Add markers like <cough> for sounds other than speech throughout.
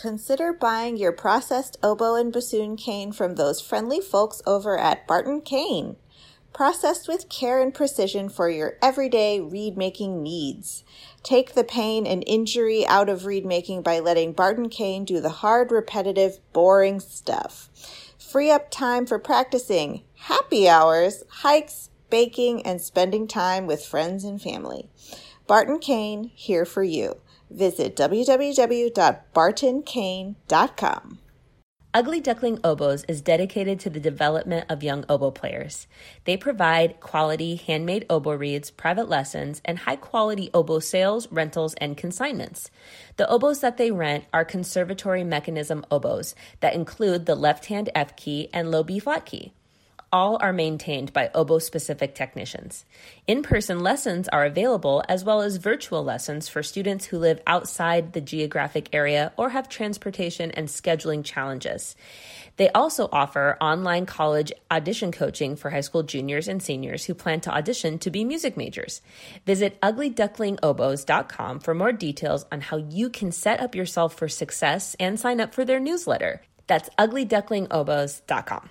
consider buying your processed oboe and bassoon cane from those friendly folks over at Barton Cane. Processed with care and precision for your everyday reed making needs. Take the pain and injury out of reed making by letting Barton Cane do the hard, repetitive, boring stuff. Free up time for practicing, happy hours, hikes, baking, and spending time with friends and family. Barton Cane, here for you. Visit www.bartoncane.com. Ugly Duckling Oboes is dedicated to the development of young oboe players. They provide quality handmade oboe reeds, private lessons, and high quality oboe sales, rentals, and consignments. The oboes that they rent are conservatory mechanism oboes that include the left hand F key and low B flat key all are maintained by oboe specific technicians. In person lessons are available as well as virtual lessons for students who live outside the geographic area or have transportation and scheduling challenges. They also offer online college audition coaching for high school juniors and seniors who plan to audition to be music majors. Visit uglyducklingoboes.com for more details on how you can set up yourself for success and sign up for their newsletter. That's uglyducklingoboes.com.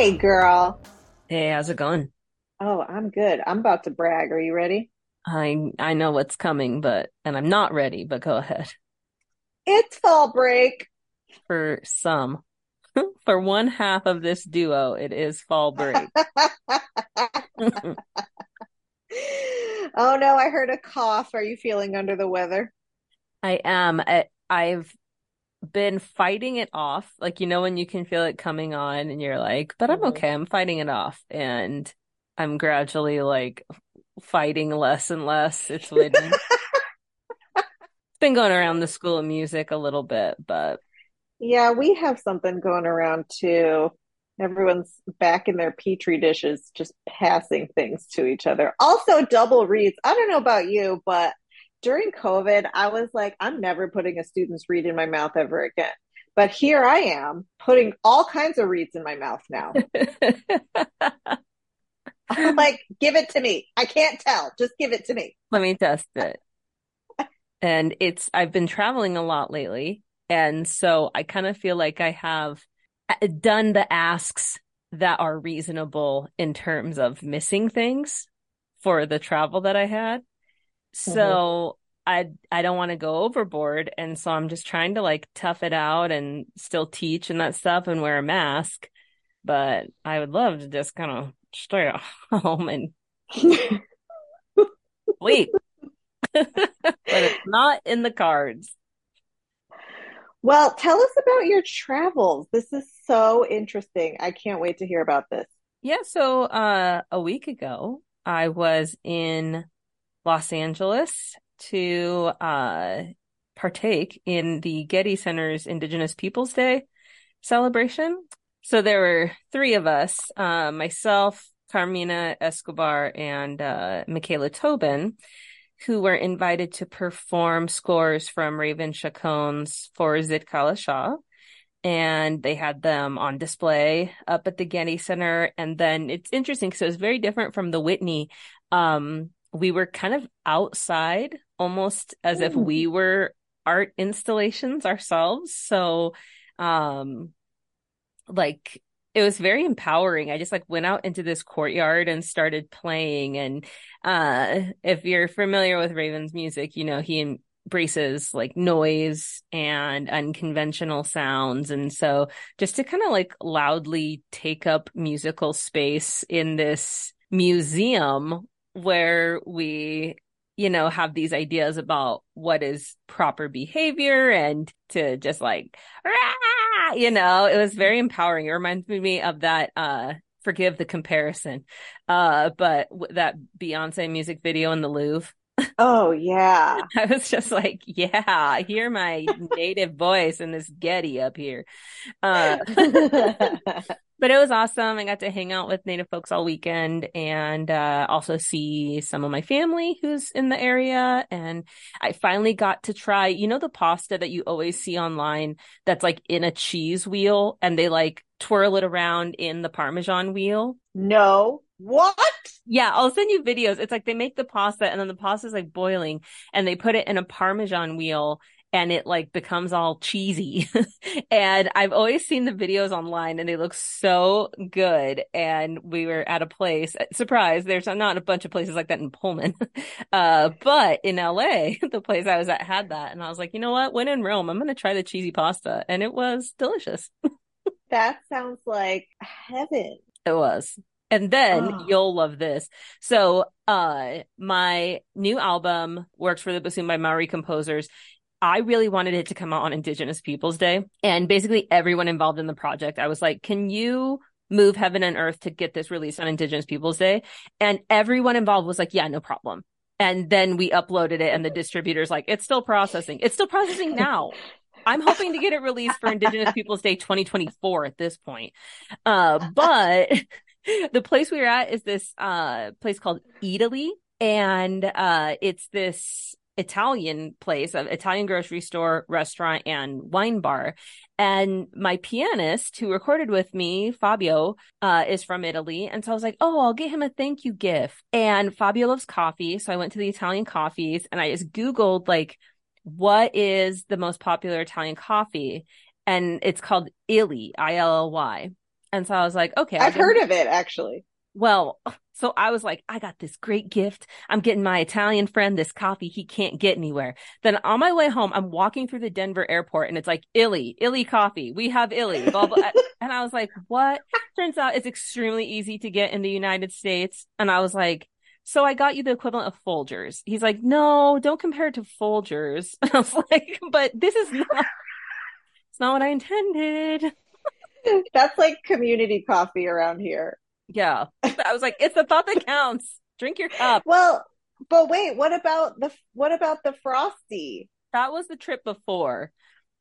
Hey, girl. Hey, how's it going? Oh, I'm good. I'm about to brag. Are you ready? I I know what's coming, but and I'm not ready, but go ahead. It's fall break. For some. <laughs> For one half of this duo, it is fall break. <laughs> <laughs> oh no, I heard a cough. Are you feeling under the weather? I am. I, I've been fighting it off. Like, you know, when you can feel it coming on and you're like, but I'm mm-hmm. okay. I'm fighting it off. And I'm gradually like fighting less and less. It's been, <laughs> going around the school of music a little bit, but. Yeah, we have something going around too. Everyone's back in their petri dishes, just passing things to each other. Also, double reeds. I don't know about you, but during COVID, I was like, I'm never putting a student's reed in my mouth ever again. But here I am putting all kinds of reeds in my mouth now. <laughs> I'm like, give it to me. I can't tell. Just give it to me. Let me test it. and it's, I've been traveling a lot lately. And so I kind of feel like I have uh, done the asks that are reasonable in terms of missing things for the travel that I had. So mm-hmm. I I don't want to go overboard and so I'm just trying to like tough it out and still teach and that stuff and wear a mask. But I would love to just kind of stay at <laughs> home and sleep. <laughs> but it's not in the cards. Well, tell us about your travels. This is so interesting. I can't wait to hear about this. Yeah, so uh a week ago I was in Los Angeles to uh, partake in the Getty Center's Indigenous Peoples Day celebration. So there were three of us, uh, myself, Carmina Escobar, and uh, Michaela Tobin, who were invited to perform scores from Raven Chacon's For Zitkála-Šá. And they had them on display up at the Getty Center. And then it's interesting because it was very different from the Whitney. Um, we were kind of outside almost as if we were art installations ourselves. So um like it was very empowering. I just like went out into this courtyard and started playing. And uh if you're familiar with raven's music you know he embraces like noise and unconventional sounds. And so just to kind of like loudly take up musical space in this museum where we you know have these ideas about what is proper behavior and to just like Rah! you know it was very empowering it reminds me of that uh forgive the comparison uh but that beyonce music video in the louvre Oh <laughs> yeah. I was just like, yeah, I hear my native voice in this Getty up here. Uh, <laughs> <laughs> but it was awesome. I got to hang out with native folks all weekend and uh, also see some of my family who's in the area. And I finally got to try, you know, the pasta that you always see online that's like in a cheese wheel and they like twirl it around in the Parmesan wheel. no. What? Yeah, I'll send you videos. It's like they make the pasta and then the pasta is like boiling and they put it in a Parmesan wheel and it like becomes all cheesy. <laughs> and I've always seen the videos online and they look so good. And we were at a place, surprise, there's not a bunch of places like that in Pullman. <laughs> Uh, but in LA, <laughs> the place I was at had that. And I was like, you know what? When in Rome, I'm going to try the cheesy pasta. And it was delicious. That sounds like heaven. It was. And then Oh. you'll love this. So, uh, my new album works for the bassoon by Maori composers. I really wanted it to come out on Indigenous Peoples Day. And basically everyone involved in the project, I was like, can you move heaven and earth to get this released on Indigenous Peoples Day? And everyone involved was like, yeah, no problem. And then we uploaded it and the distributor's like, it's still processing. It's still processing now. I'm hoping to get it released for Indigenous <laughs> Peoples Day 2024 at this point. Uh, but <laughs> the place we were at is this uh place called Italy, and uh it's this Italian place, an Italian grocery store, restaurant, and wine bar. And my pianist who recorded with me, Fabio, uh, is from Italy. And so I was like, oh, I'll get him a thank you gift. And Fabio loves coffee. So I went to the Italian coffees and I just Googled like, what is the most popular Italian coffee? And it's called Illy, I L L Y. And so I was like, okay, I'll I've heard of it actually. well, so I was like, I got this great gift. I'm getting my Italian friend this coffee he can't get anywhere. Then on my way home, I'm walking through the Denver airport and it's like, Illy, Illy coffee. We have Illy. Blah, blah. Eh, <laughs> and I was like, what? Turns out it's extremely easy to get in the United States. And I was like, so I got you the equivalent of Folgers. He's like, no, don't compare it to Folgers. <laughs> I was like, but this is not, it's not what I intended. That's like community coffee around here. Yeah. I was like, it's the thought that counts. Drink your cup. Well, but wait, what about the what about the frosty? That was the trip before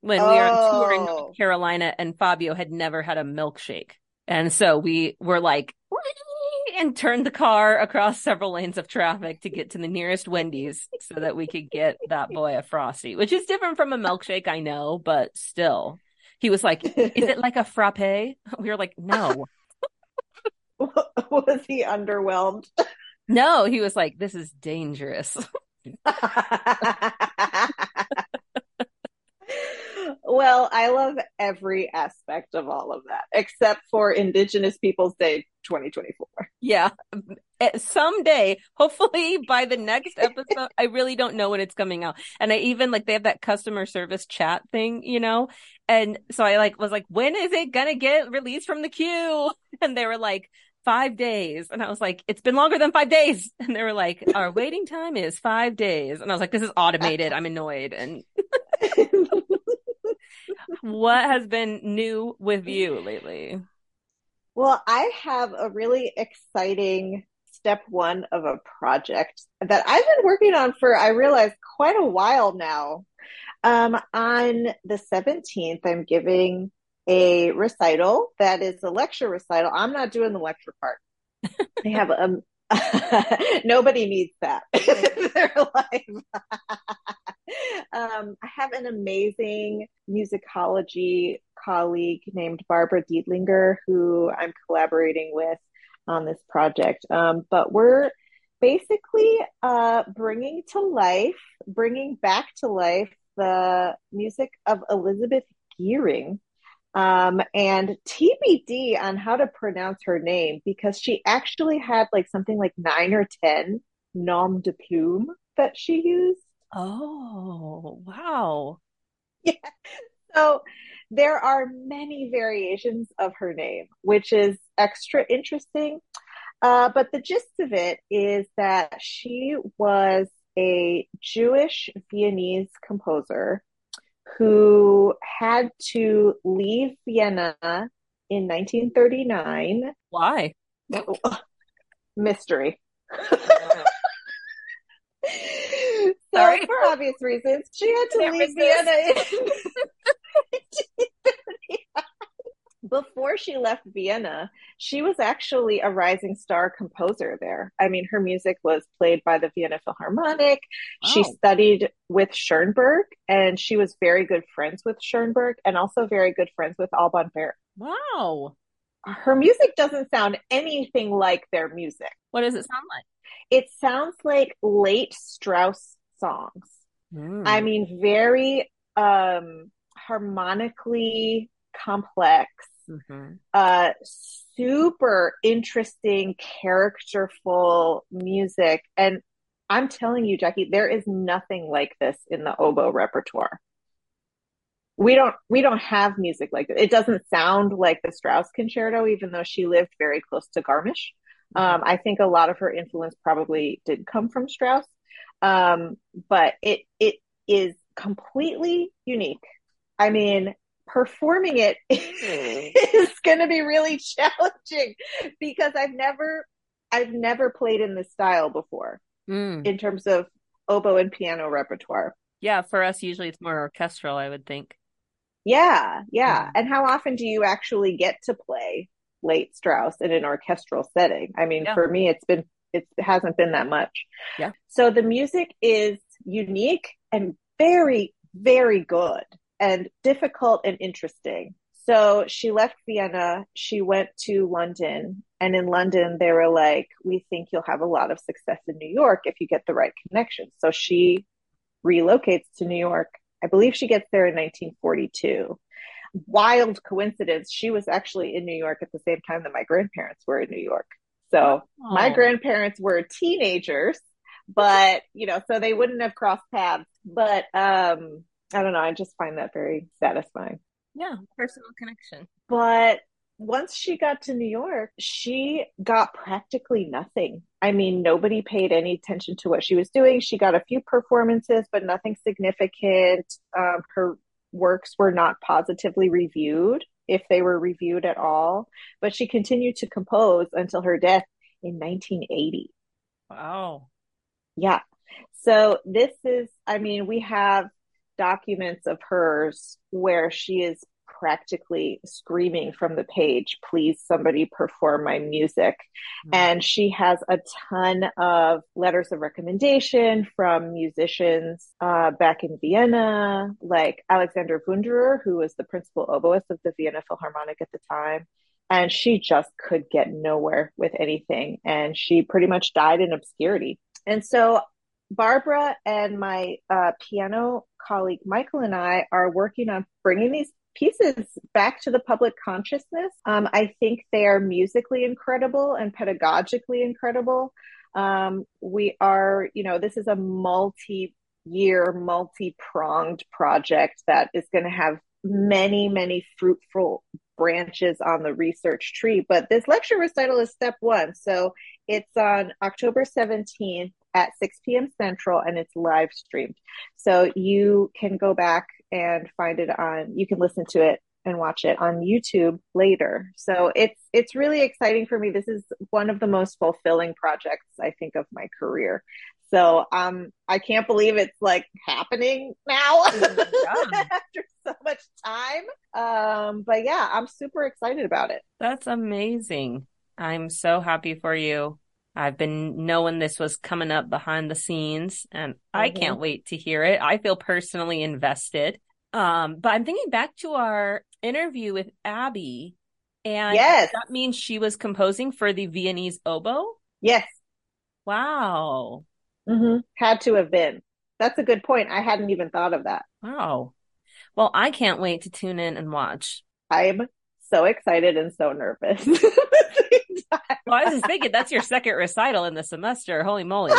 when we were on tour in Oh. North Carolina and Fabio had never had a milkshake. And so we were like, and turned the car across several lanes of traffic to get to the nearest Wendy's so that we could get that boy a frosty, which is different from a milkshake, I know, but still. He was like, Is it like a frappe? We were like, No. <laughs> Was he underwhelmed? <laughs> No. He was like, This is dangerous. <laughs> well, I love every aspect of all of that, except for Indigenous Peoples Day 2024. Yeah. Eh, Someday, hopefully by the next episode, I really don't know when it's coming out. And I even like they have that customer service chat thing, you know? And so I like was like, when is it gonna get released from the queue? And they were like, five days. And I was like, it's been longer than five days. <laughs> And they were like, our waiting time is five days. And I was like, this is automated. I'm annoyed. And <laughs> what has been new with you lately? Well, I have a really exciting step one of a project that I've been working on for, I realize, quite a while now. Um, on the 17th, I'm giving a recital that is a lecture recital. I'm not doing the lecture part. <laughs> I have um <laughs> nobody needs that in their life. um, I have an amazing musicology colleague named Barbara Dietlinger who I'm collaborating with on this project. Um, but we're basically uh, bringing to life, bringing back to life the music of Elizabeth Gyring. Um, and TBD on how to pronounce her name because she actually had like something like nine or 10 nom de plume that she used. Oh, wow. <laughs> Yeah. So there are many variations of her name, which is extra interesting. Uh, but the gist of it is that she was a Jewish Viennese composer who had to leave Vienna in 1939. Why? <laughs> <laughs> So Sorry. for obvious reasons, she had to leave. Vienna in <laughs> 1939. Before she left Vienna, she was actually a rising star composer there. I mean, her music was played by the Vienna Philharmonic. She studied with Schoenberg, and she was very good friends with Schoenberg and also very good friends with Alban Berg. Wow. Her music doesn't sound anything like their music. What does it sound like? It sounds like late Strauss songs. Hmm. I mean, very um harmonically complex, Mhm. uh super interesting, characterful music. And I'm telling you, Jackie, there is nothing like this in the oboe repertoire. We don't we don't have music like this. It doesn't sound like the Strauss concerto, even though she lived very close to Garmisch. Um, I think a lot of her influence probably did come from Strauss. Um, but it it is completely unique. I mean, performing it <laughs> is going to be really challenging because I've never I've never played in this style before Mm. in terms of oboe and piano repertoire. Yeah, for us, usually it's more orchestral, I would think. Yeah, yeah. Mhm. And how often do you actually get to play late Strauss in an orchestral setting? I mean, Yeah. for me, it's been it hasn't been that much. Yeah. So the music is unique and very, very good and difficult and interesting. So she left Vienna, she went to London, and in London they were like, "We think you'll have a lot of success in New York if you get the right connections." So she relocates to New York. I believe she gets there in 1942. Wild coincidence, she was actually in New York at the same time that my grandparents were in New York. So my Oh. grandparents were teenagers, but you know, so they wouldn't have crossed paths. But um, I don't know, I just find that very satisfying. Yeah, personal connection. But once she got to New York, she got practically nothing. I mean, nobody paid any attention to what she was doing. She got a few performances, but nothing significant. Um, her works were not positively reviewed, if they were reviewed at all. But she continued to compose until her death in 1980. Wow. Yeah. So this is, I mean, we have documents of hers where she is practically screaming from the page, please somebody perform my music. Hmm. And she has a ton of letters of recommendation from musicians uh, back in Vienna, like Alexander Wunderer, who was the principal oboist of the Vienna Philharmonic at the time. And she just could get nowhere with anything. And she pretty much died in obscurity. And so Barbara and my uh, piano colleague Michael and I are working on bringing these pieces back to the public consciousness. Um, I think they are musically incredible and pedagogically incredible. Um, we are, you know, this is a multi year, multi pronged project that is going to have many, many fruitful branches on the research tree. But this lecture recital is step one. So it's on October 17th at 6 p.m. Central and it's live streamed. So you can go back and find it on, you can listen to it and watch it on YouTube later. So it's it's really exciting for me. This is one of the most fulfilling projects I think of my career. So um I can't believe it's like happening now <laughs> after so much time. Um but yeah, I'm super excited about it. That's amazing. I'm so happy for you. I've been knowing this was coming up behind the scenes and I Mhm. can't wait to hear it. I feel personally invested. Um, but I'm thinking back to our interview with Abby and Yes. that means she was composing for the Viennese oboe. Yes. Wow. hmm Had to have been. That's a good point. I hadn't even thought of that. Wow. Well, I can't wait to tune in and watch. I'm so excited and so nervous. <laughs> Well, I was just thinking that's your second recital in the semester. Holy moly.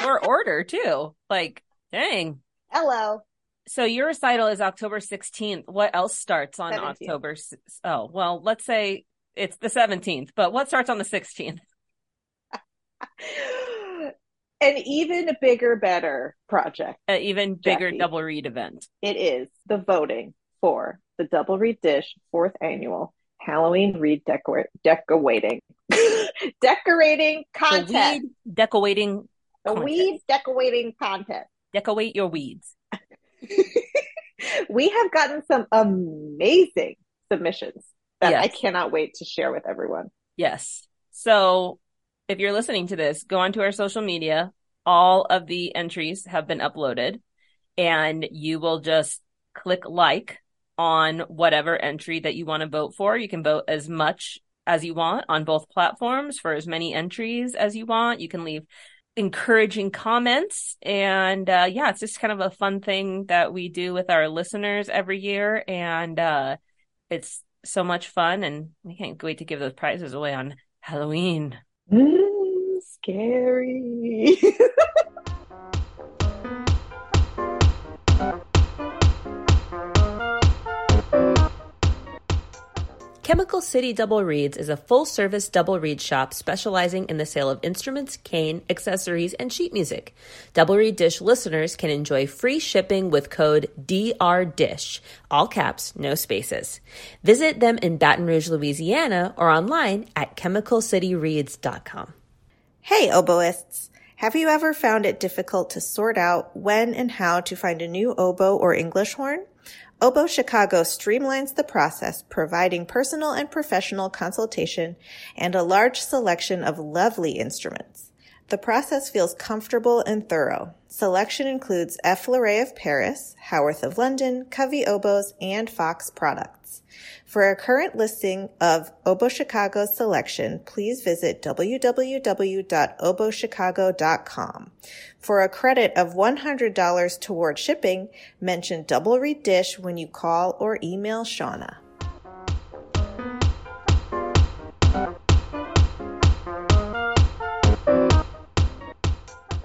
Short order too. Like, dang. Hello. So your recital is October 16th. What else starts on 17th. October? Oh, well, let's say it's the 17th, but what starts on the 16th? <laughs> An even bigger, better project. An even bigger Jackie. double reed event. It is the voting for the Double Reed Dish fourth annual Halloween Reed decor- decorating <laughs> decorating The contest. weed decorating The contest. weed decorating contest. Decorate your weeds. <laughs> we have gotten some amazing submissions that Yes. I cannot wait to share with everyone. Yes. So if you're listening to this, go onto our social media. All of the entries have been uploaded and you will just click like on whatever entry that you want to vote for. You can vote as much as you want on both platforms for as many entries as you want. You can leave encouraging comments and uh yeah, it's just kind of a fun thing that we do with our listeners every year and uh it's so much fun and we can't wait to give those prizes away on Halloween. Mm, scary. <laughs> Chemical City Double Reeds is a full service double reed shop specializing in the sale of instruments, cane, accessories, and sheet music. Double Reed Dish listeners can enjoy free shipping with code DRDISH, all caps, no spaces. Visit them in Baton Rouge, Louisiana, or online at chemicalcityreeds.com. Hey, oboists! Have you ever found it difficult to sort out when and how to find a new oboe or English horn? Oboe Chicago streamlines the process, providing personal and professional consultation and a large selection of lovely instruments. The process feels comfortable and thorough. Selection includes F. Lorée of Paris, Howarth of London, Covey oboes, and Fox products. For a current listing of Oboe Chicago's selection, please visit www.oboechicago.com. For a credit of $100 toward shipping, mention Double Reed Dish when you call or email Shauna.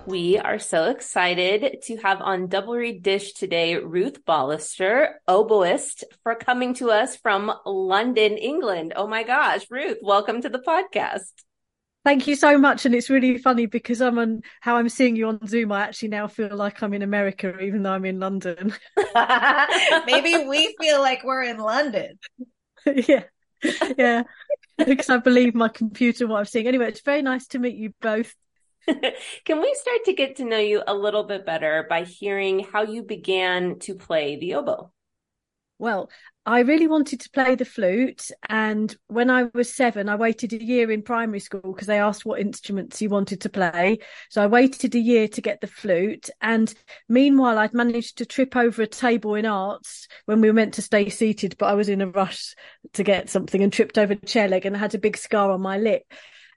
We are so excited to have on Double Reed Dish today Ruth Bolister, oboist, for coming to us from London, England. Oh my gosh, Ruth, welcome to the podcast. Thank you so much. And it's really funny because I'm on how I'm seeing you on Zoom. I actually now feel like I'm in America, even though I'm in London. <laughs> <laughs> Maybe we feel like we're in London. <laughs> yeah. Yeah. because I believe my computer what I'm seeing. Anyway, it's very nice to meet you both. Can we start to get to know you a little bit better by hearing how you began to play the oboe? Well, I really wanted to play the flute. And when I was seven, I waited a year in primary school because they asked what instruments you wanted to play. So I waited a year to get the flute. And meanwhile, I'd managed to trip over a table in arts when we were meant to stay seated, but I was in a rush to get something and tripped over a chair leg and I had a big scar on my lip.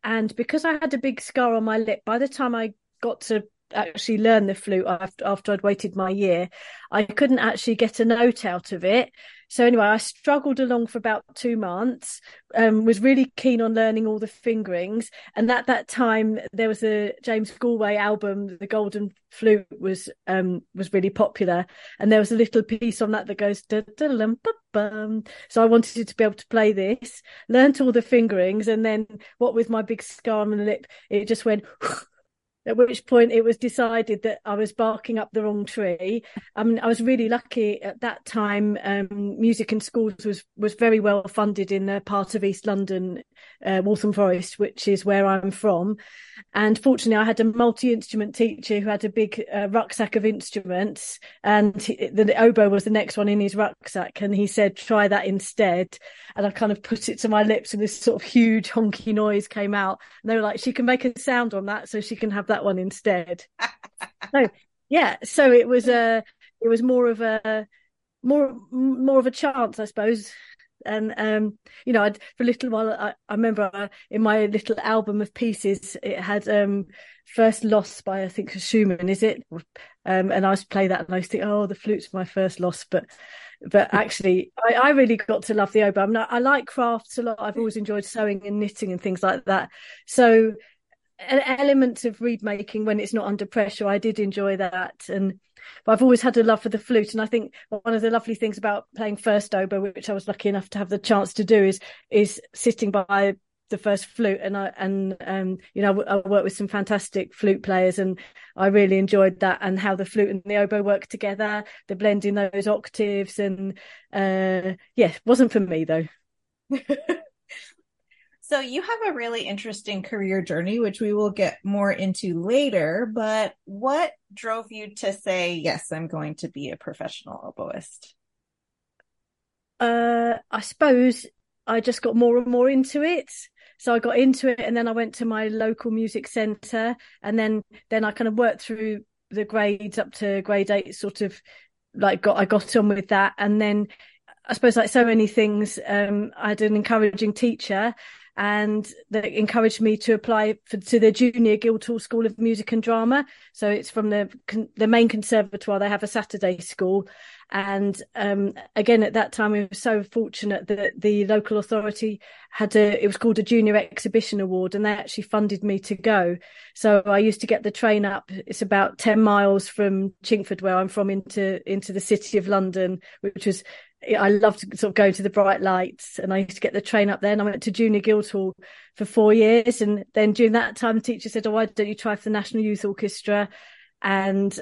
And because I had a big scar on my lip, by the time I got to actually learn the flute after, after I'd waited my year, I couldn't actually get a note out of it. So anyway, I struggled along for about two months. Um, was really keen on learning all the fingerings, and at that time there was a James Galway album, The Golden Flute was um was really popular, and there was a little piece on that that goes. So I wanted to be able to play this, learnt all the fingerings, and then what with my big scar on the lip, it just went. At which point it was decided that I was barking up the wrong tree. I mean, I was really lucky at that time. Um, music in schools was was very well funded in the part of East London, uh, Waltham Forest, which is where I'm from. And fortunately, I had a multi instrument teacher who had a big uh, rucksack of instruments, and he, the, the oboe was the next one in his rucksack. And he said, "Try that instead." And I kind of put it to my lips, and this sort of huge honky noise came out. And they were like, "She can make a sound on that, so she can have that one instead." so yeah, so it was a, it was more of a, more more of a chance, I suppose. And um, you know, I'd, for a little while, I, I remember uh, in my little album of pieces, it had um, first Loss" by I think Schumann, is it? Um, and I to play that, and I to think, "Oh, the flute's my first loss," but but actually, I, I really got to love the oboe. I, mean, I, I like crafts a lot. I've always enjoyed sewing and knitting and things like that. So an element of reed making when it's not under pressure. I did enjoy that, and but I've always had a love for the flute. And I think one of the lovely things about playing first oboe, which I was lucky enough to have the chance to do, is is sitting by the first flute. And I and um you know I worked with some fantastic flute players, and I really enjoyed that and how the flute and the oboe work together, the blending those octaves, and uh yeah, wasn't for me though. <laughs> So you have a really interesting career journey, which we will get more into later. But what drove you to say, yes, I'm going to be a professional oboist? Uh, I suppose I just got more and more into it. So I got into it and then I went to my local music centre and then, then I kind of worked through the grades up to grade eight, sort of like got, I got on with that. And then I suppose like so many things, um, I had an encouraging teacher and they encouraged me to apply for, to the Junior Guildhall School of Music and Drama. So it's from the the main conservatoire. They have a Saturday school, and um, again at that time we were so fortunate that the local authority had a it was called a Junior Exhibition Award, and they actually funded me to go. So I used to get the train up. It's about ten miles from Chingford, where I'm from, into into the city of London, which was I loved to sort of going to the bright lights and I used to get the train up there and I went to Junior Guildhall for four years. And then during that time, the teacher said, Oh, why don't you try for the National Youth Orchestra? And,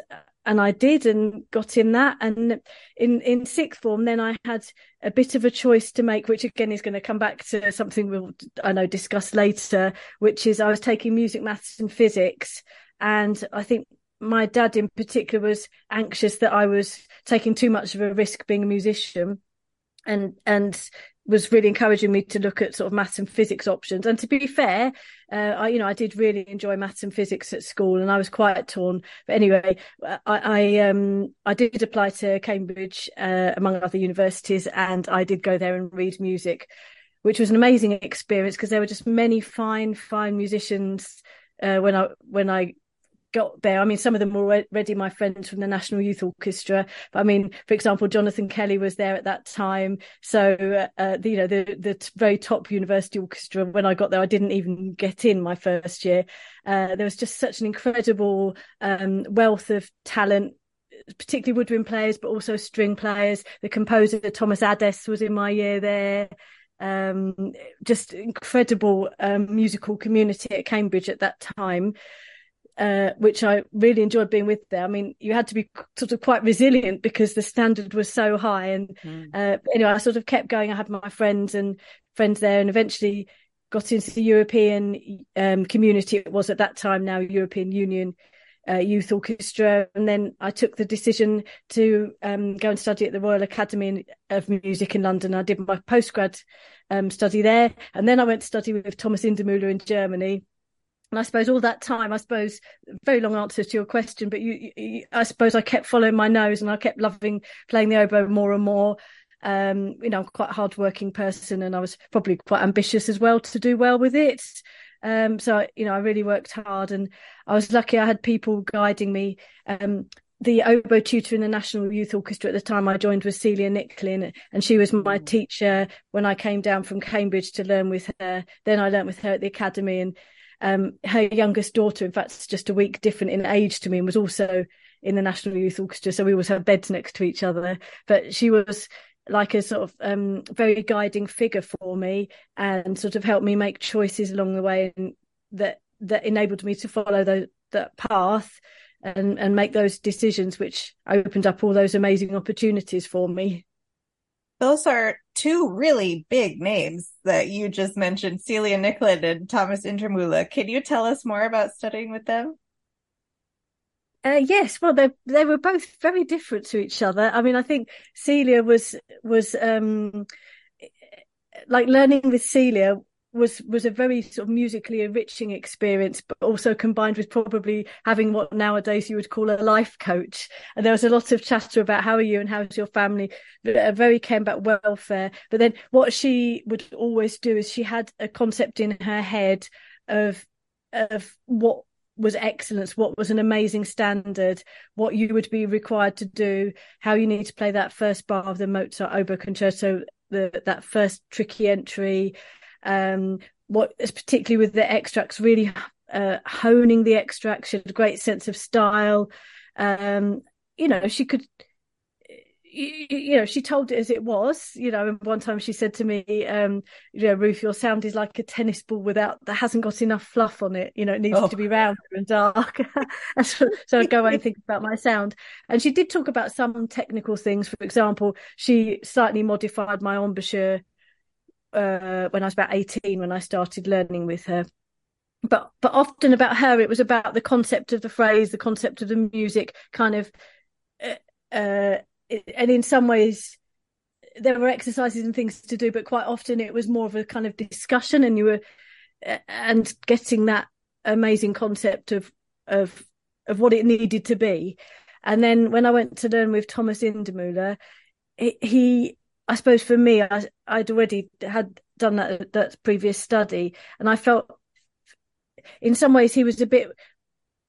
and I did and got in that. And in, in sixth form, then I had a bit of a choice to make, which again is going to come back to something we'll, I know, discuss later, which is I was taking music, maths and physics. And I think my dad in particular was anxious that I was taking too much of a risk being a musician and and was really encouraging me to look at sort of maths and physics options. And to be fair, uh, I, you know, I did really enjoy maths and physics at school, and I was quite torn. But anyway, I, I um, I did apply to Cambridge, uh, among other universities, and I did go there and read music, which was an amazing experience because there were just many fine, fine musicians. Uh, when I when I got there. I mean, some of them were already my friends from the National Youth Orchestra. But I mean, for example, Jonathan Kelly was there at that time. So, uh, the, you know, the the very top university orchestra. When I got there, I didn't even get in my first year. Uh, there was just such an incredible um, wealth of talent particularly woodwind players, but also string players. The composer Thomas Adès was in my year there. Um, just incredible um, musical community at Cambridge at that time uh, which I really enjoyed being with there. I mean, you had to be sort of quite resilient because the standard was so high. And mm. uh, anyway, I sort of kept going. I had my friends and friends there, and eventually got into the European um, community. It was at that time now European Union uh, Youth Orchestra, and then I took the decision to um, go and study at the Royal Academy of Music in London. I did my postgrad um, study there, and then I went to study with Thomas Indermühle in Germany and I suppose all that time, I suppose, very long answer to your question, but you, you, I suppose I kept following my nose and I kept loving playing the oboe more and more. Um, you know, I'm quite a hardworking person and I was probably quite ambitious as well to do well with it. Um, so, you know, I really worked hard and I was lucky I had people guiding me. Um, the oboe tutor in the National Youth Orchestra at the time I joined was Celia Nicklin, and she was my teacher when I came down from Cambridge to learn with her. Then I learnt with her at the academy, and um, her youngest daughter, in fact, just a week different in age to me, and was also in the National Youth Orchestra. So we always had beds next to each other. But she was like a sort of um, very guiding figure for me, and sort of helped me make choices along the way, and that that enabled me to follow the, that path and and make those decisions, which opened up all those amazing opportunities for me. Those are two really big names that you just mentioned, Celia Nicklin and Thomas Indermühle. Can you tell us more about studying with them? Uh, yes, well, they they were both very different to each other. I mean, I think Celia was was um, like learning with Celia was was a very sort of musically enriching experience, but also combined with probably having what nowadays you would call a life coach. And there was a lot of chatter about how are you and how's your family, very came about welfare. But then what she would always do is she had a concept in her head of of what was excellence, what was an amazing standard, what you would be required to do, how you need to play that first bar of the Mozart oboe concerto, the, that first tricky entry, um, what is particularly with the extracts, really uh, honing the extracts. She had a great sense of style. Um, you know, she could, you, you, know, she told it as it was. You know, and one time she said to me, um, you know, Ruth, your sound is like a tennis ball without that hasn't got enough fluff on it. You know, it needs oh. to be rounder and dark. <laughs> so, so I'd go away and think about my sound. And she did talk about some technical things. For example, she slightly modified my embouchure uh, when I was about 18 when I started learning with her. But but often about her, it was about the concept of the phrase, the concept of the music, kind of, uh, uh, and in some ways, there were exercises and things to do, but quite often it was more of a kind of discussion, and you were uh, and getting that amazing concept of of of what it needed to be. And then when I went to learn with Thomas Indermühle, he, he I suppose for me, I, I'd already had done that that previous study, and I felt, in some ways, he was a bit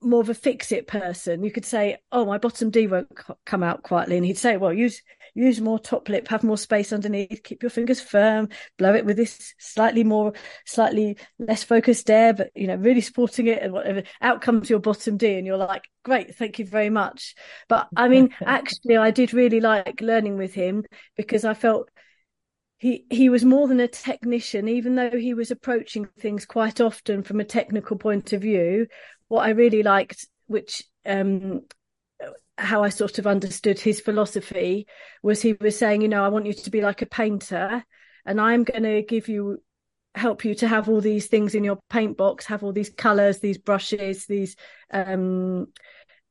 more of a fix it person. You could say, "Oh, my bottom D won't come out quietly," and he'd say, "Well, use use more top lip, have more space underneath, keep your fingers firm, blow it with this slightly more, slightly less focused air, but you know, really supporting it and whatever. Out comes your bottom D, and you're like, great, thank you very much. But I mean, <laughs> actually, I did really like learning with him because I felt he he was more than a technician even though he was approaching things quite often from a technical point of view what i really liked which um, how I sort of understood his philosophy was he was saying, you know, I want you to be like a painter, and I'm going to give you help you to have all these things in your paint box, have all these colors, these brushes, these um,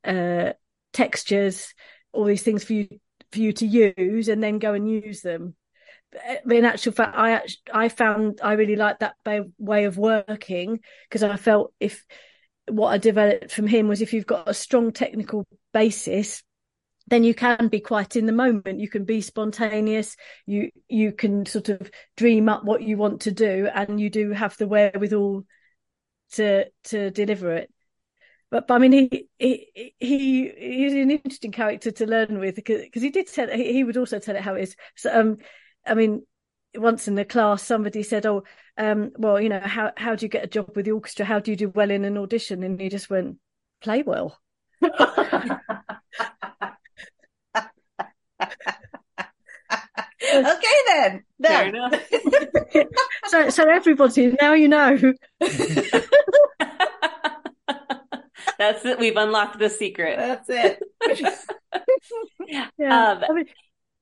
uh, textures, all these things for you for you to use, and then go and use them. But in actual fact, I I found I really liked that way of working because I felt if what I developed from him was if you've got a strong technical basis, then you can be quite in the moment. You can be spontaneous. You you can sort of dream up what you want to do, and you do have the wherewithal to to deliver it. But, but I mean, he he he he's an interesting character to learn with because he did tell he, he would also tell it how it is. So um, I mean, once in the class somebody said oh um, well you know how how do you get a job with the orchestra how do you do well in an audition and he just went play well okay then. Fair enough. <laughs> so so everybody now you know. <laughs> That's it. We've unlocked the secret. That's it. <laughs> Yeah. Um, I mean,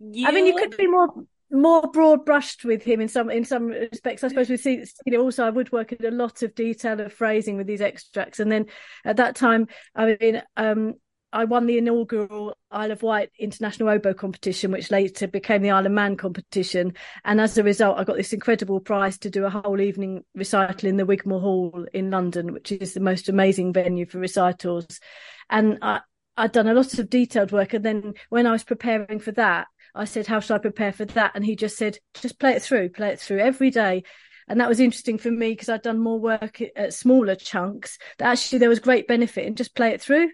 you... I mean, you could be more more broad brushed with him in some in some respects. I suppose we see you know, also I would work in a lot of detail of phrasing with these extracts, and then at that time, I mean, um, I won the inaugural Isle of Wight International Oboe competition, which later became the Isle of Man competition. And as a result, I got this incredible prize to do a whole evening recital in the Wigmore Hall in London, which is the most amazing venue for recitals. And I, I'd done a lot of detailed work. And then when I was preparing for that, I said, How should I prepare for that? And he just said, Just play it through, play it through every day. And that was interesting for me because I'd done more work at smaller chunks that actually there was great benefit in just play it through.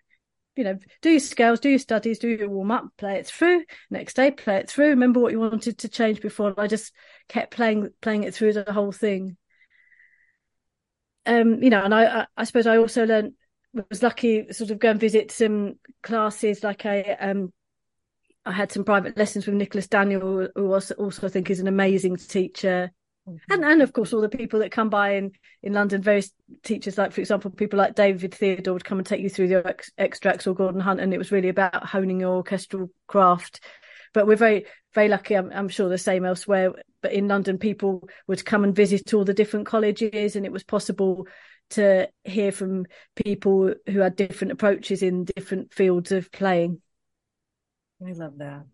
You know, do your scales, do your studies, do your warm up, play it through. Next day, play it through. Remember what you wanted to change before. I just kept playing playing it through the whole thing. Um, you know, and I, I suppose I also learned was lucky sort of go and visit some classes like I um I had some private lessons with Nicholas Daniel, who also, also I think is an amazing teacher. Mm-hmm. And, and of course, all the people that come by in, in London, various teachers, like, for example, people like David Theodore would come and take you through the ex- extracts or Gordon Hunt. And it was really about honing your orchestral craft. But we're very, very lucky. I'm, I'm sure the same elsewhere. But in London, people would come and visit all the different colleges, and it was possible to hear from people who had different approaches in different fields of playing. I love that.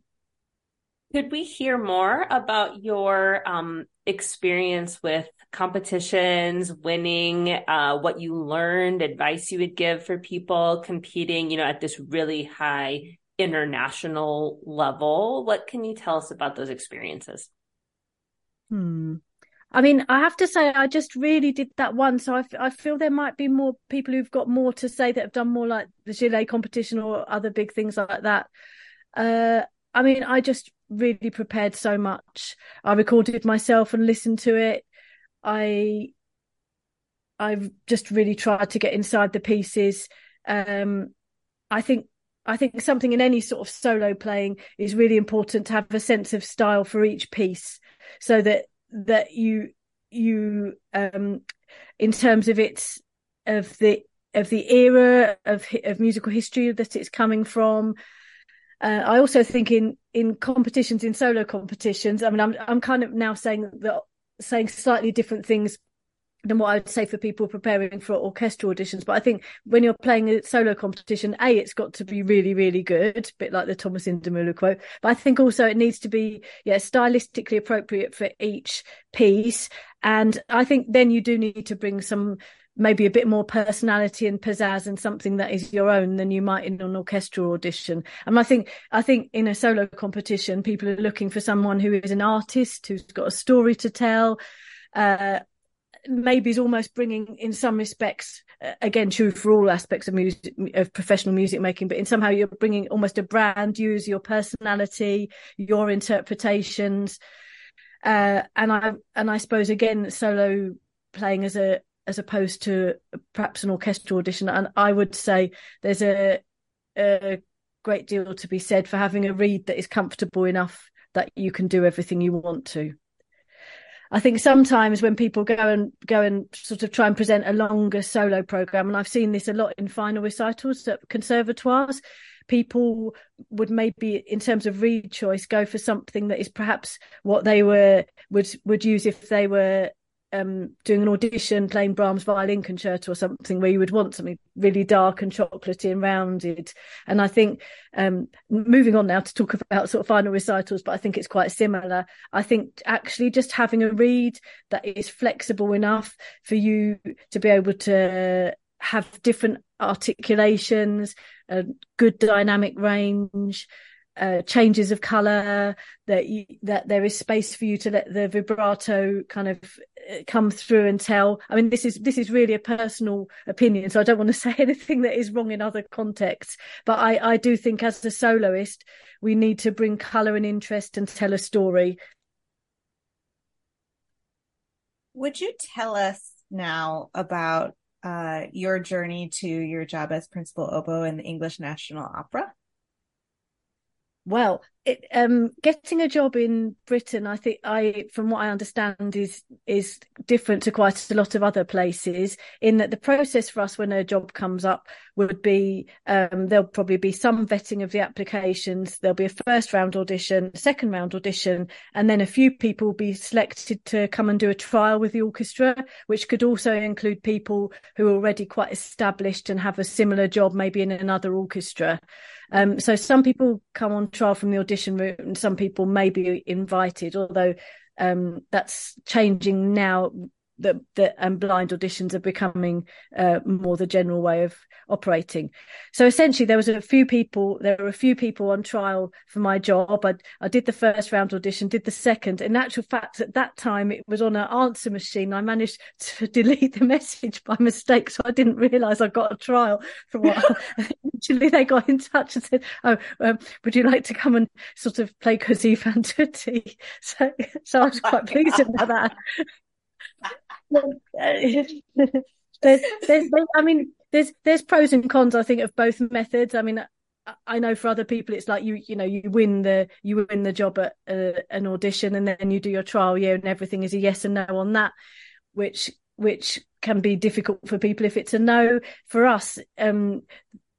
Could we hear more about your um, experience with competitions, winning, uh, what you learned, advice you would give for people competing, you know, at this really high international level? What can you tell us about those experiences? Hmm. I mean, I have to say, I just really did that one. So I, f- I feel there might be more people who've got more to say that have done more like the Gillet competition or other big things like that. Uh, I mean, I just really prepared so much. I recorded myself and listened to it. I I've just really tried to get inside the pieces. Um, I think I think something in any sort of solo playing is really important to have a sense of style for each piece, so that that you you um, in terms of its of the of the era of of musical history that it's coming from, uh, I also think in in competitions, in solo competitions. I mean, I'm I'm kind of now saying that saying slightly different things than what I would say for people preparing for orchestral auditions. But I think when you're playing a solo competition, A, it's got to be really, really good, a bit like the Thomas Indermühle quote. But I think also it needs to be, yeah, stylistically appropriate for each piece. And I think then you do need to bring some maybe a bit more personality and pizzazz and something that is your own than you might in an orchestral audition. And I think I think in a solo competition, people are looking for someone who is an artist who's got a story to tell. Uh, maybe is almost bringing, in some respects, uh, again true for all aspects of music of professional music making, but in somehow you're bringing almost a brand, use your personality, your interpretations. Uh, and I and I suppose again solo playing as a as opposed to perhaps an orchestral audition. And I would say there's a, a great deal to be said for having a reed that is comfortable enough that you can do everything you want to. I think sometimes when people go and go and sort of try and present a longer solo program, and I've seen this a lot in final recitals at conservatoires, people would maybe, in terms of reed choice, go for something that is perhaps what they were would would use if they were um, doing an audition playing Brahms violin concerto or something where you would want something really dark and chocolatey and rounded. And I think um, moving on now to talk about sort of final recitals, but I think it's quite similar. I think actually just having a reed that is flexible enough for you to be able to have different articulations, a good dynamic range, uh, changes of color that you, that there is space for you to let the vibrato kind of uh, come through and tell. I mean this is this is really a personal opinion so i don't want to <laughs> say anything that is wrong in other contexts. But i i do think as a soloist we need to bring color and interest and tell a story. Would you tell us now about uh, your journey to your job as principal oboe in the english national opera well, it, um, getting a job in Britain, I think I, from what I understand, is is different to quite a lot of other places. In that the process for us when a job comes up would be um, there'll probably be some vetting of the applications. There'll be a first round audition, second round audition, and then a few people will be selected to come and do a trial with the orchestra, which could also include people who are already quite established and have a similar job, maybe in another orchestra. Um, so some people come on trial from the audition route, and some people may be invited, although um, that's changing now that that and blind auditions are becoming uh, more the general way of operating. So essentially, there was a few people. There were a few people on trial for my job. I I did the first round audition, did the second. In actual fact, at that time, it was on an answer machine. I managed <laughs> to delete the message by mistake, so I didn't realise I got a trial for a while. <laughs> Eventually, they got in touch and said, "Oh, um, would you like to come and sort of play Così fan tutte?" <laughs> So, so I was quite pleased about that. There's, there's, I mean, there's there's pros and cons. I think of both methods. I mean, I know for other people, it's like you you know you win the you win the job at uh, an audition, and then you do your trial year, and everything is a yes and no on that, which which can be difficult for people if it's a no. For us, um,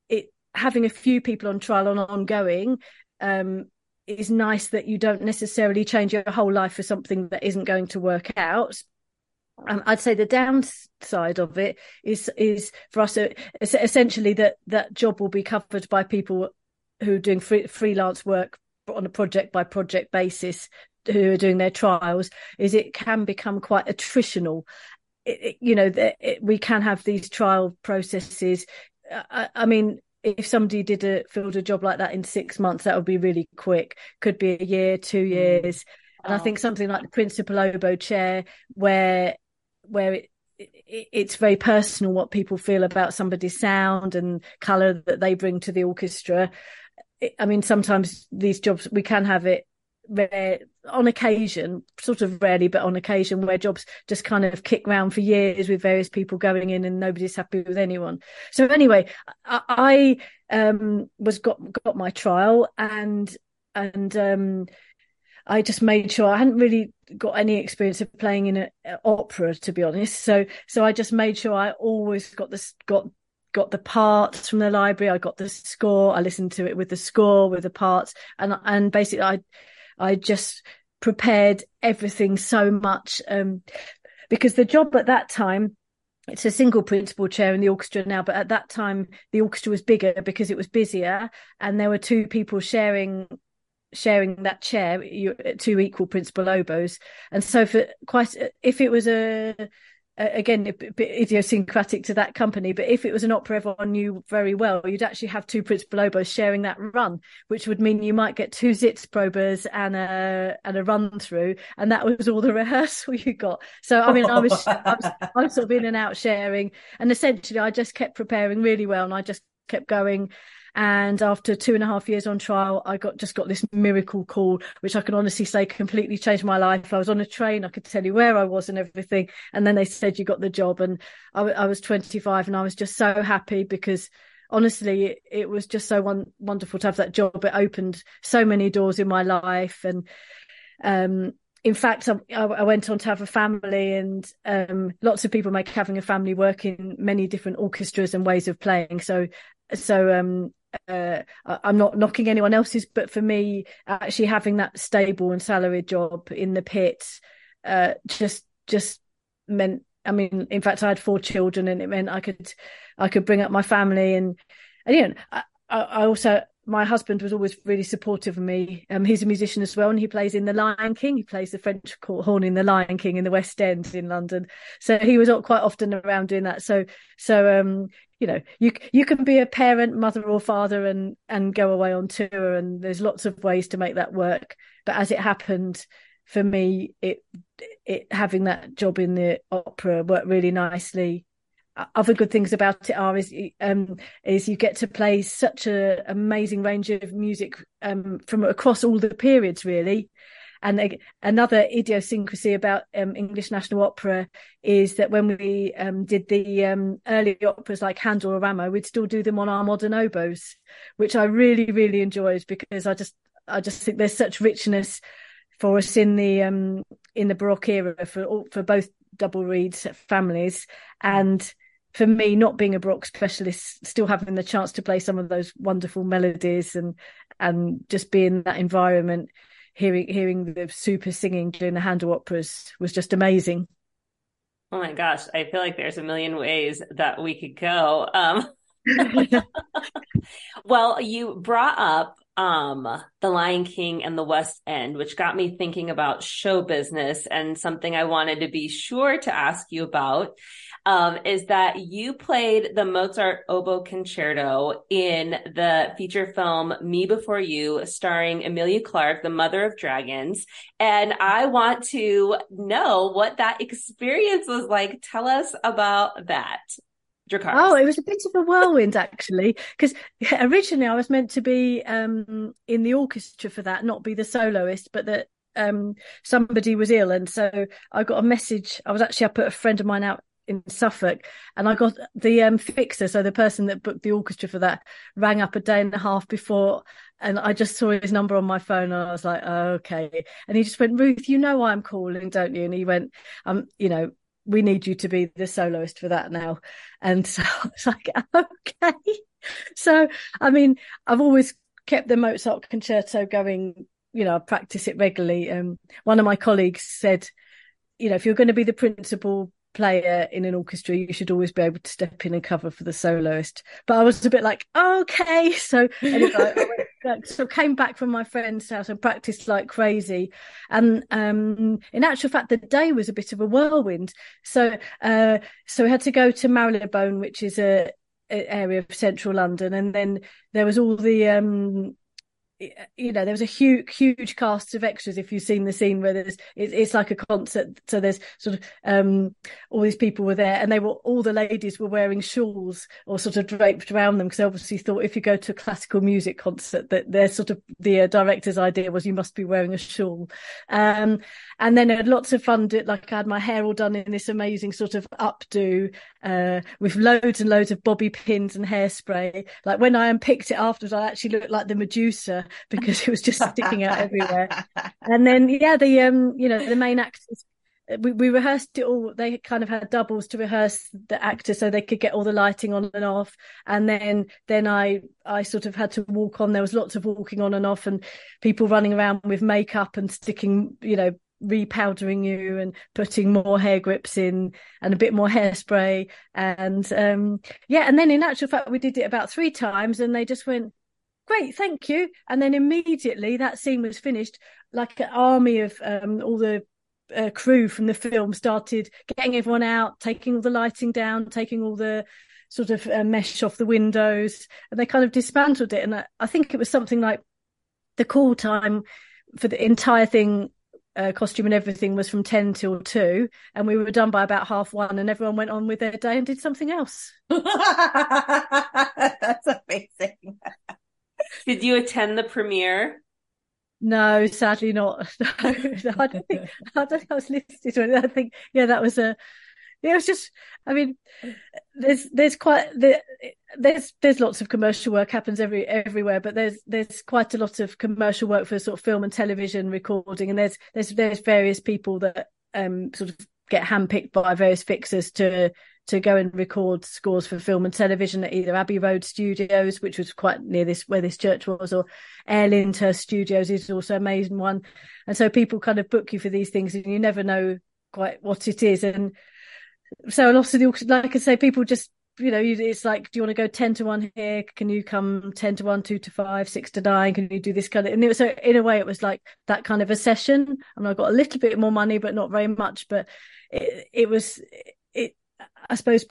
it having a few people on trial on ongoing um, is nice that you don't necessarily change your whole life for something that isn't going to work out um, I'd say the downside of it is is for us uh, essentially that that job will be covered by people who are doing free, freelance work on a project by project basis who are doing their trials is it can become quite attritional. It, it, you know it, we can have these trial processes. I, I mean if somebody did a filled a job like that in six months that would be really quick. Could be a year two mm. years. And I think something like the principal oboe chair, where where it, it, it's very personal what people feel about somebody's sound and color that they bring to the orchestra. I mean, sometimes these jobs we can have it rare on occasion, sort of rarely, but on occasion where jobs just kind of kick round for years with various people going in and nobody's happy with anyone. So anyway, I, I um, was got got my trial and and um, I just made sure I hadn't really got any experience of playing in an opera, to be honest. So, so I just made sure I always got this, got, got the parts from the library. I got the score. I listened to it with the score, with the parts. And, and basically I, I just prepared everything so much um, because the job at that time it's a single principal chair in the orchestra now, but at that time the orchestra was bigger because it was busier, and there were two people sharing sharing that chair, two equal principal oboes, and so for quite if it was a again a bit idiosyncratic to that company but if it was an opera everyone knew very well you'd actually have two principal oboes sharing that run which would mean you might get two sitzprobes and a and a run through and that was all the <laughs> rehearsal you got. So i mean i was, I was i was sort of in and out sharing and essentially i just kept preparing really well and i just kept going and after two and a half years on trial, I got just got this miracle call, which I can honestly say completely changed my life. I was on a train, I could tell you where I was and everything. And then they said, you got the job. And I, I was 25 and I was just so happy because honestly, it, was just so one, wonderful to have that job. It opened so many doors in my life. And, um, in fact, I, I, went on to have a family, and um, lots of people make having a family work in many different orchestras and ways of playing. So, so um, uh, I'm not knocking anyone else's, but for me, actually having that stable and salaried job in the pit uh, just just meant. I mean, in fact, I had four children, and it meant I could I could bring up my family, and and you know, I, I also my husband was always really supportive of me. Um, he's a musician as well, and he plays in the Lion King. He plays the French horn in the Lion King in the West End in London. So he was quite often around doing that. So, so um, you know, you you can be a parent, mother or father, and and go away on tour, and there's lots of ways to make that work. But as it happened for me, it it having that job in the opera worked really nicely other good things about it are is um, is you get to play such a amazing range of music um, from across all the periods really and another idiosyncrasy about um, English National Opera is that when we um, did the um, early operas like Handel or Rameau, we'd still do them on our modern oboes, which I really really enjoyed because I just I just think there's such richness for us in the um, in the Baroque era for for both double reeds families. And for me, not being a Baroque specialist, still having the chance to play some of those wonderful melodies and and just be in that environment, hearing hearing the super singing during the Handel operas was just amazing. Oh my gosh, I feel like there's a million ways that we could go. Um, <laughs> <laughs> well, you brought up um The Lion King and the West End, which got me thinking about show business and something I wanted to be sure to ask you about um, is that you played the Mozart oboe concerto in the feature film Me Before You, starring Emilia Clarke, the mother of dragons. And I want to know what that experience was like. Tell us about that. Dracarys. Oh, it was a bit of a whirlwind actually, because originally I was meant to be um, in the orchestra for that, not be the soloist, but that um, somebody was ill, and so I got a message. I was actually I put a friend of mine out in Suffolk, and I got the um, fixer, so the person that booked the orchestra for that, rang up a day and a half before, and I just saw his number on my phone, and I was like, oh, okay. And he just went, Ruth, you know why I'm calling, don't you? And he went, um, you know, we need you to be the soloist for that now. And <laughs> so I was like, okay. So, I mean, I've always kept the Mozart concerto going. You know, I practice it regularly. Um, one of my colleagues said, you know, if you're going to be the principal player in an orchestra, you should always be able to step in and cover for the soloist. But I was a bit like, okay. <laughs> So anyway, I went, <laughs> so came back from my friend's house and practiced like crazy. And um, in actual fact, the day was a bit of a whirlwind. So uh, so we had to go to Marylebone, which is a, a area of central London, and then there was all the um, you know there was a huge huge cast of extras if you've seen the scene where there's it, it's like a concert. So there's sort of um all these people were there and they were all the ladies were wearing shawls or sort of draped around them because obviously thought if you go to a classical music concert that their sort of the uh, director's idea was you must be wearing a shawl. Um and then I had lots of fun like I had my hair all done in this amazing sort of updo uh with loads and loads of bobby pins and hairspray. Like when I unpicked it afterwards I actually looked like the Medusa <laughs> because it was just sticking out everywhere. <laughs> And then yeah, the um, you know, the main actors we, we rehearsed it all. They kind of had doubles to rehearse the actor so they could get all the lighting on and off. And then, then I, I sort of had to walk on. There was lots of walking on and off and people running around with makeup and sticking, you know, repowdering you and putting more hair grips in and a bit more hairspray. And, um, yeah. And then in actual fact, we did it about three times and they just went, great, thank you. And then immediately that scene was finished, like an army of um, all the uh, crew from the film started getting everyone out, taking all the lighting down, taking all the sort of uh, mesh off the windows, and they kind of dismantled it. And I, I think it was something like the call time for the entire thing uh, costume and everything was from 10 till 2 and we were done by about half one and everyone went on with their day and did something else <laughs> that's amazing did you attend the premiere no, sadly not. <laughs> No, <laughs> I don't think I don't think I was listed. I think yeah, that was a it was just I mean there's there's quite there's there's lots of commercial work happens every everywhere, but there's there's quite a lot of commercial work for sort of film and television recording and there's there's there's various people that um sort of get handpicked by various fixers to to go and record scores for film and television at either Abbey Road Studios, which was quite near this where this church was, or Air Lyndhurst Studios is also an amazing one. And so people kind of book you for these things, and you never know quite what it is. And so a lot of the like I say, people just you know, it's like, do you want to go 10 to 1 here? Can you come 10 to 1, 2 to 5, 6 to 9? Can you do this kind of, and it was, so in a way, it was like that kind of a session. And I got a little bit more money, but not very much. But it, it was, it, I suppose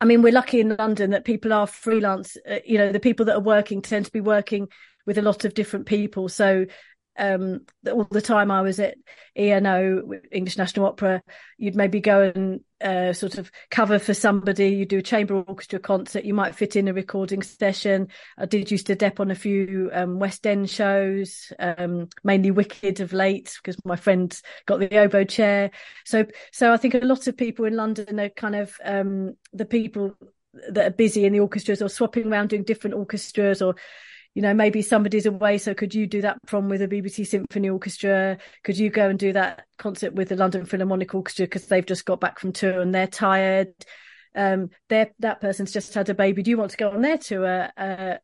I mean, we're lucky in London that people are freelance. Uh, you know, the people that are working tend to be working with a lot of different people. So um, all the time I was at ENO, English National Opera, you'd maybe go and uh, sort of cover for somebody. You do a chamber orchestra concert. You might fit in a recording session. I did used to dep on a few um, West End shows, um, mainly Wicked of late because my friends got the oboe chair. So, so I think a lot of people in London are kind of um, the people that are busy in the orchestras or swapping around doing different orchestras or you know, maybe somebody's away. So could you do that prom with the BBC Symphony Orchestra? Could you go and do that concert with the London Philharmonic Orchestra because they've just got back from tour and they're tired? Um, they that person's just had a baby. Do you want to go on their tour? Uh,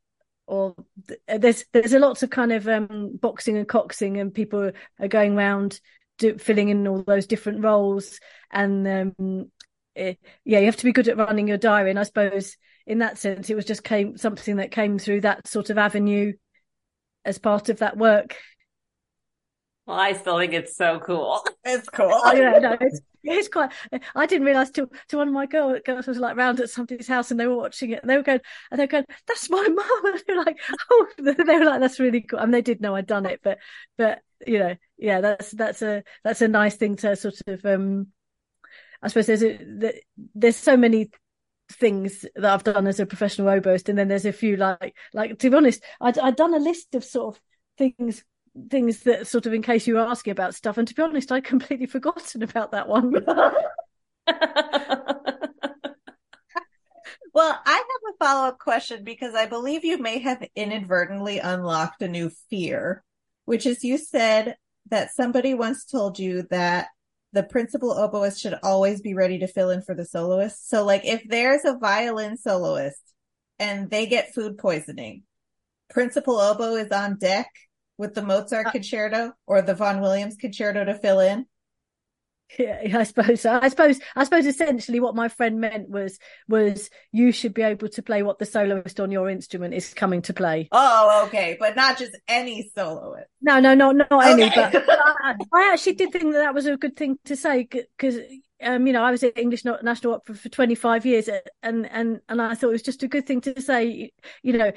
or th- there's there's a lots of kind of um, boxing and coxing, and people are going around do, filling in all those different roles. And um, it, yeah, you have to be good at running your diary. And I suppose in that sense, it was just came something that came through that sort of avenue as part of that work. Well, I still think it's so cool. <laughs> It's cool. Oh, yeah, no, it's, it's quite. I didn't realize till till one of my girl, girls was like round at somebody's house and they were watching it and they were going and they were going, "That's my mum." <laughs> And they were like, "Oh," <laughs> they were like, "That's really cool." And they did know I'd done it, but but you know, yeah, that's that's a that's a nice thing to sort of. um I suppose there's a there's so many things that I've done as a professional oboist, and then there's a few like like to be honest, I'd I'd done a list of sort of things things that sort of in case you were asking about stuff, and to be honest, I'd completely <laughs> forgotten about that one. <laughs> <laughs> well, I have a follow up question because I believe you may have inadvertently unlocked a new fear, which is you said that somebody once told you that the principal oboist should always be ready to fill in for the soloist. So like if there's a violin soloist and they get food poisoning, principal oboe is on deck with the Mozart uh, concerto or the Vaughan Williams concerto to fill in. Yeah, I suppose. I suppose. I suppose. Essentially, what my friend meant was was you should be able to play what the soloist on your instrument is coming to play. Oh, okay, but not just any soloist. No, no, no, not okay. any. But I, I, actually did think that that was a good thing to say because. Um, you know, I was at English National Opera for 25 years, and and and I thought it was just a good thing to say. You know,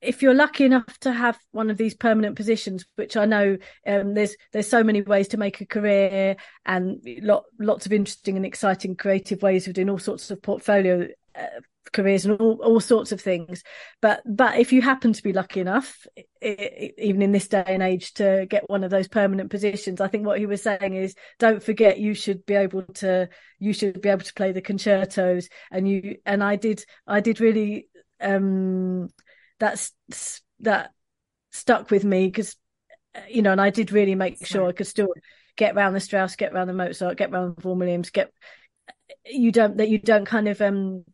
if you're lucky enough to have one of these permanent positions, which I know um, there's there's so many ways to make a career and lot, lots of interesting and exciting creative ways of doing all sorts of portfolio uh, careers and all, all sorts of things. But but if you happen to be lucky enough, it, even in this day and age, to get one of those permanent positions, I think what he was saying is, don't forget you should be able to you should be able to play the concertos, and you and I did I did really. um that's that stuck with me because uh, you know and i did really make sure i could still get round the Strauss, get round the Mozart, get round the Vaughan Williams, get you don't that you don't kind of um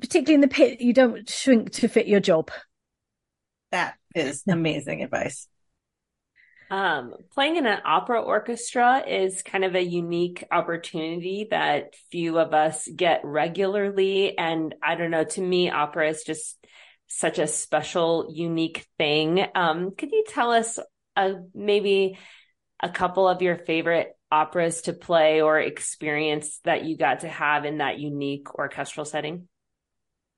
particularly in the pit you don't shrink to fit your job that is <laughs> amazing advice um, playing in an opera orchestra is kind of a unique opportunity that few of us get regularly. And I don't know, to me, opera is just such a special, unique thing. Um, could you tell us uh, maybe a couple of your favorite operas to play or experience that you got to have in that unique orchestral setting?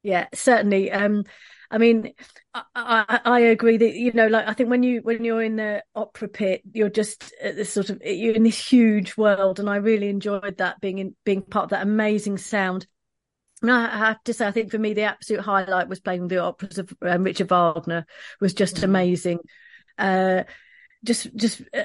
Yeah, certainly. Um, I mean, I, I, I, agree that you know, like I think when you when you're in the opera pit, you're just at this sort of you're in this huge world, and I really enjoyed that being in being part of that amazing sound. And I have to say, I think for me, the absolute highlight was playing the operas of um, Richard Wagner was just mm-hmm. amazing. Uh, just just uh,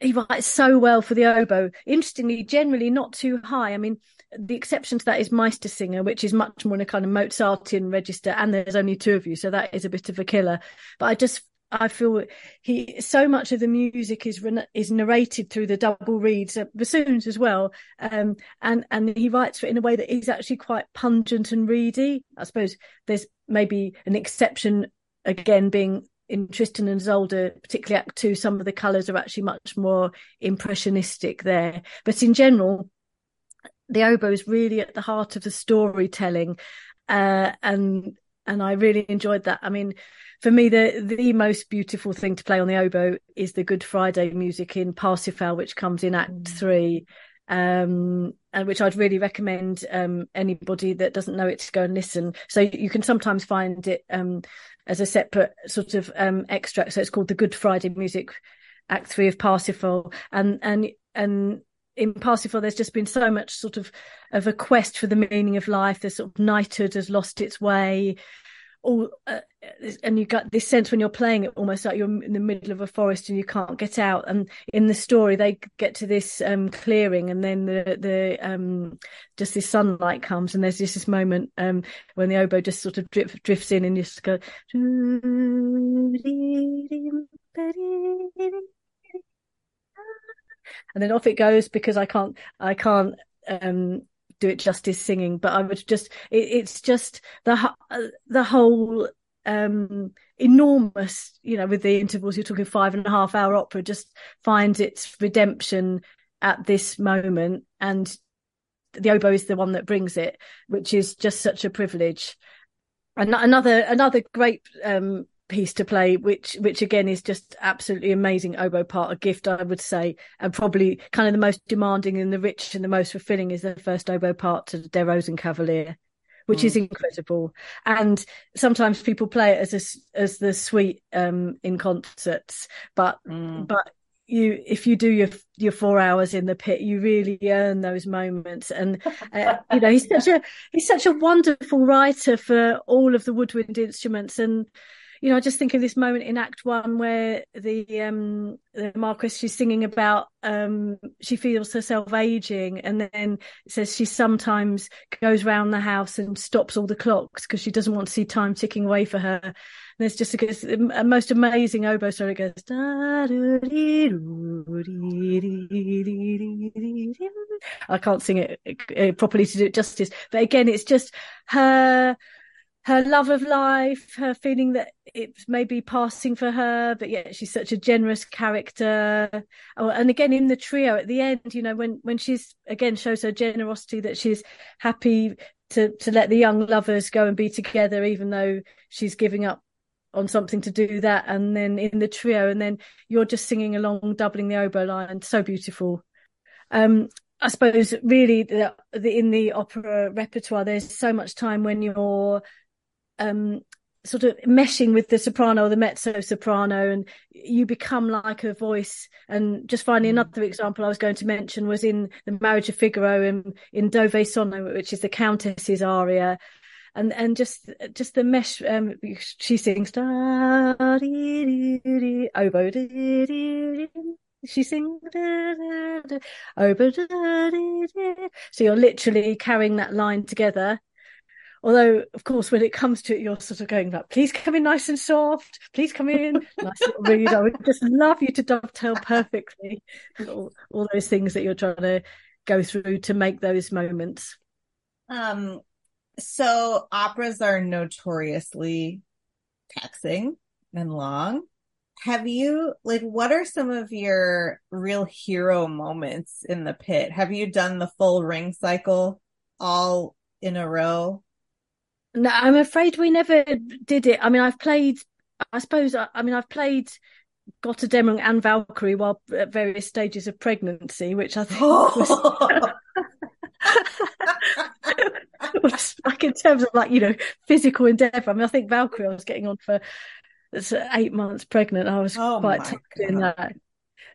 he writes so well for the oboe. Interestingly, generally not too high. I mean, the exception to that is Meistersinger, which is much more in a kind of Mozartian register, and there's only two of you, so that is a bit of a killer. But I just I feel he so much of the music is is narrated through the double reeds, uh, bassoons as well, um, and and he writes it in a way that is actually quite pungent and reedy. I suppose there's maybe an exception again being in Tristan and Isolde, particularly Act Two, some of the colours are actually much more impressionistic there. But in general, the oboe is really at the heart of the storytelling, uh, and and I really enjoyed that. I mean, for me, the the most beautiful thing to play on the oboe is the Good Friday music in Parsifal, which comes in Act mm. Three, um, and which I'd really recommend um, anybody that doesn't know it to go and listen. So you can sometimes find it um, as a separate sort of um, extract. So it's called the Good Friday Music, Act Three of Parsifal, and and and in Parsifal, there's just been so much sort of of a quest for the meaning of life. The sort of knighthood has lost its way all uh, and you got this sense when you're playing it almost like you're in the middle of a forest and you can't get out and in the story they get to this um, clearing and then the the um, just this sunlight comes and there's just this moment um, when the oboe just sort of drifts drifts in and you just go and then off it goes because I can't I can't um do it justice singing, but I would just it, it's just the the whole um enormous you know with the intervals you're talking five and a half hour opera just finds its redemption at this moment. And the oboe is the one that brings it which is just such a privilege. And another another great um piece to play, which which again is just absolutely amazing oboe part, a gift I would say, and probably kind of the most demanding and the rich and the most fulfilling is the first oboe part to Der Rosenkavalier, which mm. is incredible. And sometimes people play it as a, as the suite um, in concerts, but mm. but you if you do your your four hours in the pit you really earn those moments and uh, you know he's such a he's such a wonderful writer for all of the woodwind instruments and you know, I just think of this moment in Act One where the um the she's singing about um she feels herself aging, and then says she sometimes goes round the house and stops all the clocks because she doesn't want to see time ticking away for her. And there's just a, a most amazing oboe solo. It goes. I can't sing it properly to do it justice, but again, it's just her her love of life, her feeling that it's maybe passing for her, but yet she's such a generous character. Oh, and again, in the trio at the end, you know, when when she's again shows her generosity that she's happy to to let the young lovers go and be together, even though she's giving up on something to do that. And then in the trio, and then you're just singing along, doubling the oboe line, so beautiful. Um, I suppose really the, the, in the opera repertoire, there's so much time when you're um, sort of meshing with the soprano or the mezzo soprano and you become like a voice. And just finally mm. another example i was going to mention was in the marriage of figaro in, in dove sono which is the countess's aria. And and just just the mesh um, she sings oboe she sings oboe so you're literally carrying that line together although of course when it comes to it you're sort of going like please come in nice and soft. Please come in. Nice little reed i would just love you to dovetail perfectly all, all those things that you're trying to go through to make those moments. Um so operas are notoriously taxing and long. Have you like what are some of your real hero moments in the pit? Have you done the full ring cycle all in a row no, I'm afraid we never did it. I mean, I've played. I suppose. I mean, I've played Götterdämmerung and Valkyrie while at various stages of pregnancy, which I think oh. was, <laughs> was like in terms of like you know physical endeavor. I mean, I think Valkyrie I was getting on for eight months pregnant. I was oh quite doing that.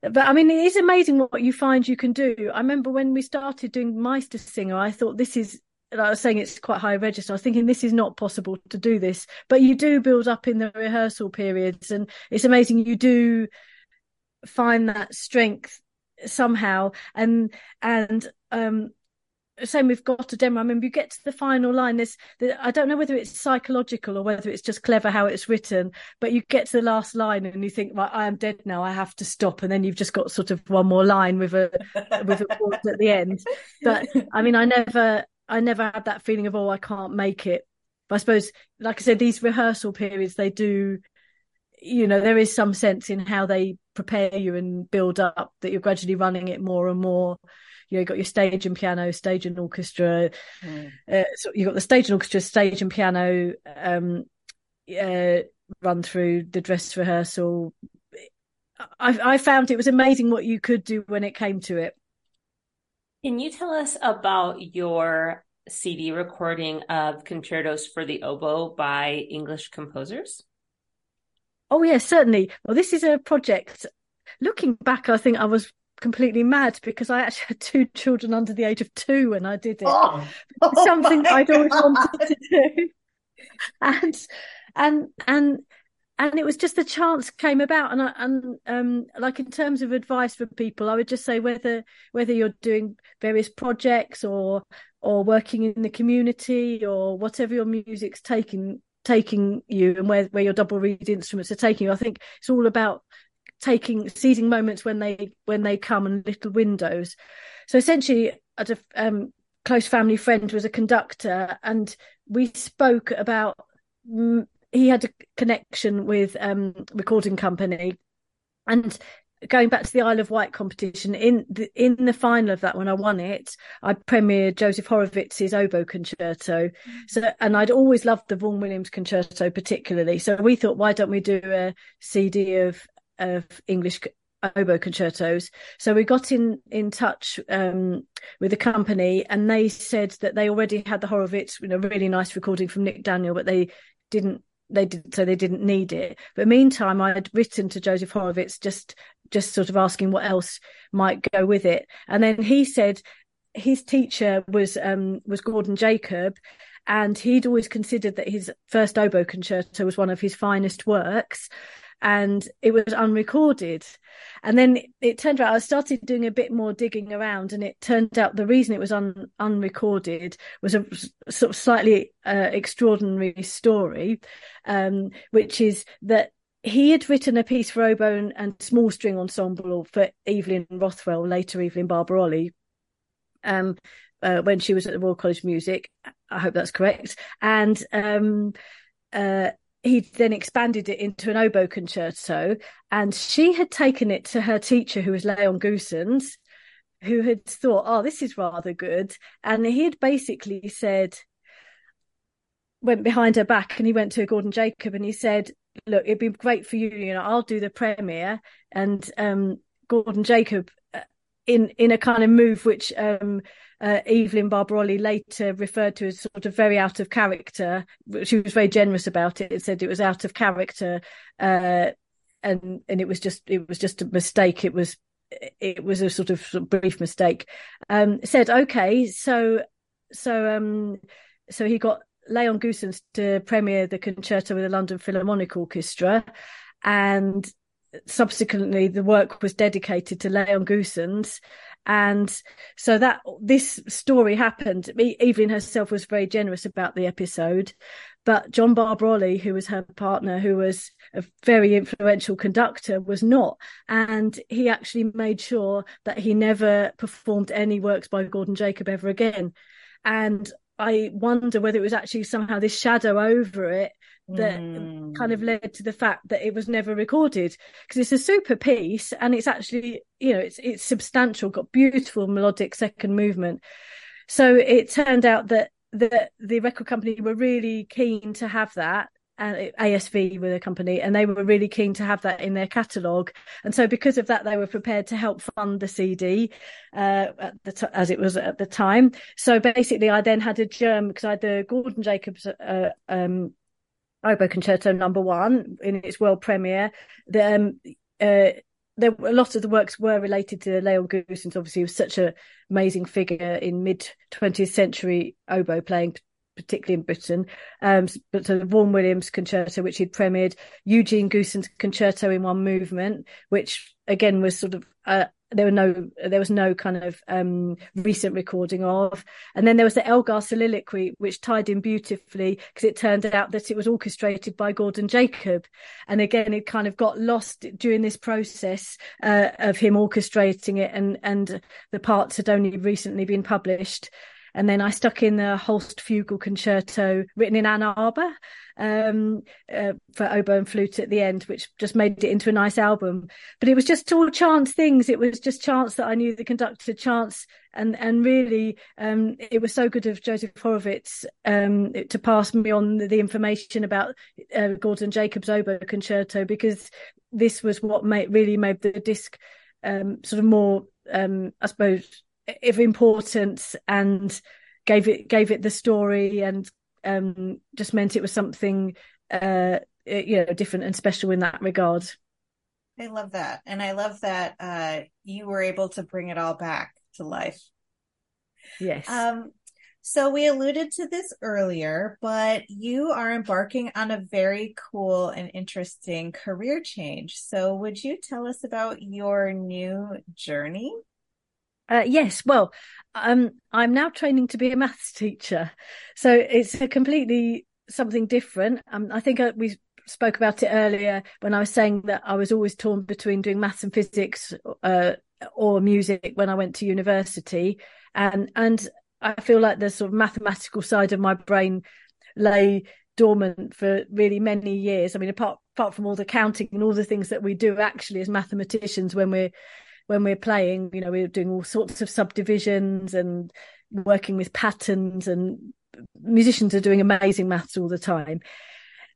But I mean, it is amazing what you find you can do. I remember when we started doing Meistersinger, I thought this is I was saying it's quite high register. I was thinking this is not possible to do this, but you do build up in the rehearsal periods, and it's amazing you do find that strength somehow. And and um, same with Götterdämmerung. I mean, you get to the final line. There's, I don't know whether it's psychological or whether it's just clever how it's written, but you get to the last line and you think, right, I am dead now. I have to stop, and then you've just got sort of one more line with a with a pause at the end. But I mean, I never I never had that feeling of oh I can't make it. But I suppose, like I said, these rehearsal periods they do, you know, there is some sense in how they prepare you and build up that you're gradually running it more and more. You know, you've got your stage and piano, stage and orchestra. Mm. Uh, so you've got the stage and orchestra, stage and piano um, uh, run through the dress rehearsal. I, I found it was amazing what you could do when it came to it. Can you tell us about your CD recording of concertos for the oboe by English composers? Oh, yes, certainly. Well, this is a project. Looking back, I think I was completely mad because I actually <laughs> had two children under the age of two when I did it. Oh, <laughs> oh Something I'd always wanted to do. <laughs> And and and and it was just the chance came about. And I, and um like in terms of advice for people i would just say whether whether you're doing various projects or or working in the community or whatever your music's taking taking you and where where your double reed instruments are taking you. I think it's all about taking seizing moments when they when they come and little windows. So essentially at a um, close family friend was a conductor and we spoke about he had a connection with um recording company. And going back to the Isle of Wight competition in the in the final of that when I won it I premiered Joseph Horowitz's oboe concerto. So and I'd always loved the Vaughan Williams concerto particularly. So we thought why don't we do a CD of of English oboe concertos? So we got in in touch um, with the company and they said that they already had the Horowitz you know really nice recording from Nick Daniel but they didn't they did so they didn't need it. But meantime i had written to joseph horowitz just just sort of asking what else might go with it. And then he said his teacher was um was gordon jacob and he'd always considered that his first oboe concerto was one of his finest works and it was unrecorded. And then it turned out I started doing a bit more digging around, and it turned out the reason it was un, unrecorded was a sort of slightly uh, extraordinary story, um, which is that he had written a piece for oboe and, small string ensemble for Evelyn Rothwell, later Evelyn Barbirolli. Um, uh, when she was at the Royal College of Music, I hope that's correct, and um, uh, he then expanded it into an oboe concerto, and she had taken it to her teacher, who was Leon Goossens, who had thought, "Oh, this is rather good," and he had basically said, went behind her back, and he went to Gordon Jacob, and he said, "Look, it'd be great for you. You know, I'll do the premiere." And um, Gordon Jacob, uh, in in a kind of move which um, uh, Evelyn Barbirolli later referred to as sort of very out of character. She was very generous about it. It said it was out of character, uh, and and it was just it was just a mistake. It was it was a sort of, brief mistake. Um, said okay, so so um so he got Leon Goossens to premiere the concerto with the London Philharmonic Orchestra, and subsequently the work was dedicated to Leon Goossens. And so that this story happened. Evelyn herself was very generous about the episode, but John Barbirolli, who was her partner, who was a very influential conductor, was not. And he actually made sure that he never performed any works by Gordon Jacob ever again. And I wonder whether it was actually somehow this shadow over it that mm. kind of led to the fact that it was never recorded because it's a super piece and it's actually you know it's it's substantial got beautiful melodic second movement so it turned out that the the record company were really keen to have that and ASV were the company, and they were really keen to have that in their catalogue. And so, because of that, they were prepared to help fund the CD, uh, t- as it was at the time. So basically, I then had a germ because I had the Gordon Jacobs uh, um, Oboe Concerto Number One in its world premiere. The, um, uh, there a lot of the works were related to Leon Goossens. Obviously, he was such an amazing figure in mid 20th century oboe playing, particularly in Britain. Um, but the Vaughan Williams concerto, which he'd premiered, Eugene Goossens concerto in one movement, which again was sort of uh, there were no there was no kind of um, recent recording of. And then there was the elgar soliloquy which tied in beautifully because it turned out that it was orchestrated by gordon jacob. And again it kind of got lost during this process uh, of him orchestrating it and and the parts had only recently been published and then I stuck in the Holst Fugal Concerto written in Ann Arbor um, uh, for oboe and flute at the end, which just made it into a nice album. But it was just all chance things. It was just chance that I knew the conductor, chance, and and really, um, it was so good of Joseph Horowitz um, to pass me on the, the information about uh, Gordon Jacobs' oboe concerto because this was what made really made the disc um, sort of more, um, I suppose of importance and gave it gave it the story and um, just meant it was something uh, you know different and special in that regard. I love that, and I love that uh, you were able to bring it all back to life. Yes. Um, so we alluded to this earlier, but you are embarking on a very cool and interesting career change. So would you tell us about your new journey? Uh, yes, well, um, I'm now training to be a maths teacher, so it's a completely something different. Um, I think uh, we spoke about it earlier when I was saying that I was always torn between doing maths and physics uh, or music when I went to university, and and I feel like the sort of mathematical side of my brain lay dormant for really many years. I mean, apart apart from all the counting and all the things that we do actually as mathematicians when we're when we're playing, you know, we're doing all sorts of subdivisions and working with patterns and musicians are doing amazing maths all the time.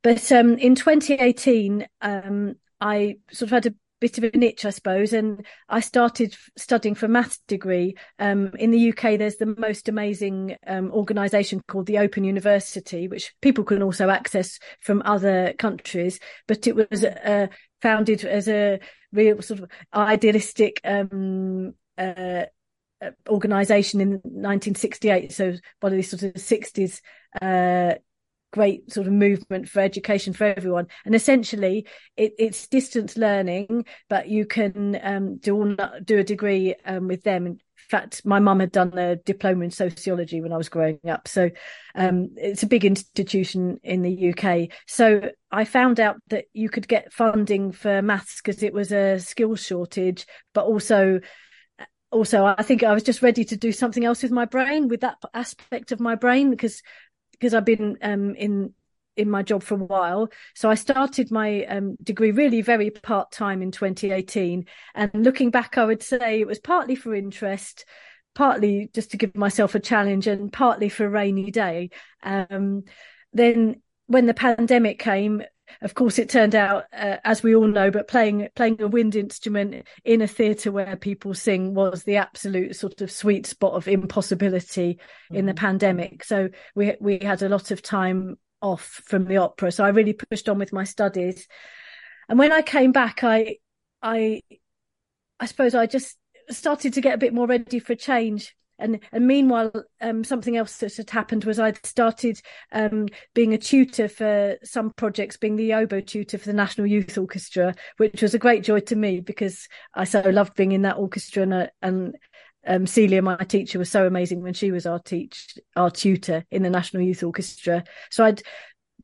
But um, in 2018, um, I sort of had a bit of an itch, I suppose, and I started studying for a maths degree. Um, in the UK, there's the most amazing um, organisation called the Open University, which people can also access from other countries. But it was uh, founded as a real sort of idealistic um, uh, uh organization in 1968 so of these sort of 60s uh, great sort of movement for education for everyone. And essentially it, it's distance learning but you can um, do do a degree um, with them fact my mum had done a diploma in sociology when I was growing up. So um, it's a big institution in the UK so I found out that you could get funding for maths because it was a skills shortage but also also I think I was just ready to do something else with my brain with that aspect of my brain because because I've been um, in in my job for a while. So I started my um, degree really very part time in 2018. And looking back, I would say it was partly for interest, partly just to give myself a challenge, and partly for a rainy day. Um, then when the pandemic came, of course, it turned out, uh, as we all know, but playing playing a wind instrument in a theatre where people sing was the absolute sort of sweet spot of impossibility mm-hmm. in the mm-hmm. pandemic. So we we had a lot of time off from the opera, so I really pushed on with my studies. And when I came back, I I I suppose I just started to get a bit more ready for change and and meanwhile, um, something else that had happened was I'd started um, being a tutor for some projects, being the oboe tutor for the National Youth Orchestra, which was a great joy to me because I so loved being in that orchestra and, and um, Celia, my teacher, was so amazing when she was our teach our tutor in the National Youth Orchestra. So I'd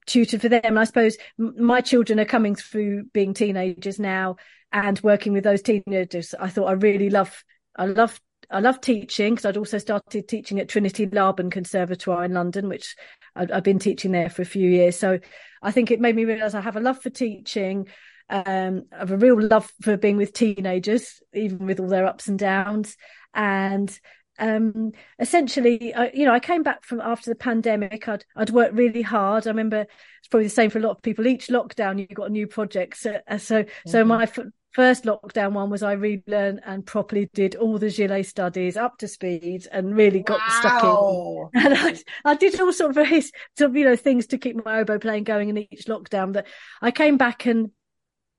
tutor for them. And I suppose my children are coming through being teenagers now and working with those teenagers. I thought I really love I love I love teaching because I'd also started teaching at Trinity Laban Conservatoire in London, which I've, I've been teaching there for a few years. So I think it made me realise I have a love for teaching. Um, I have a real love for being with teenagers, even with all their ups and downs and um, essentially, I, you know, I came back from after the pandemic. I'd I'd worked really hard. I remember it's probably the same for a lot of people. Each lockdown, you got a new project. So uh, so, mm-hmm. so my f- first lockdown one was I relearned and properly did all the Gillet studies up to speed and really got wow. stuck in. <laughs> And I, I did all sort of very, <laughs> sort of, you know, things to keep my oboe playing going in each lockdown. But I came back and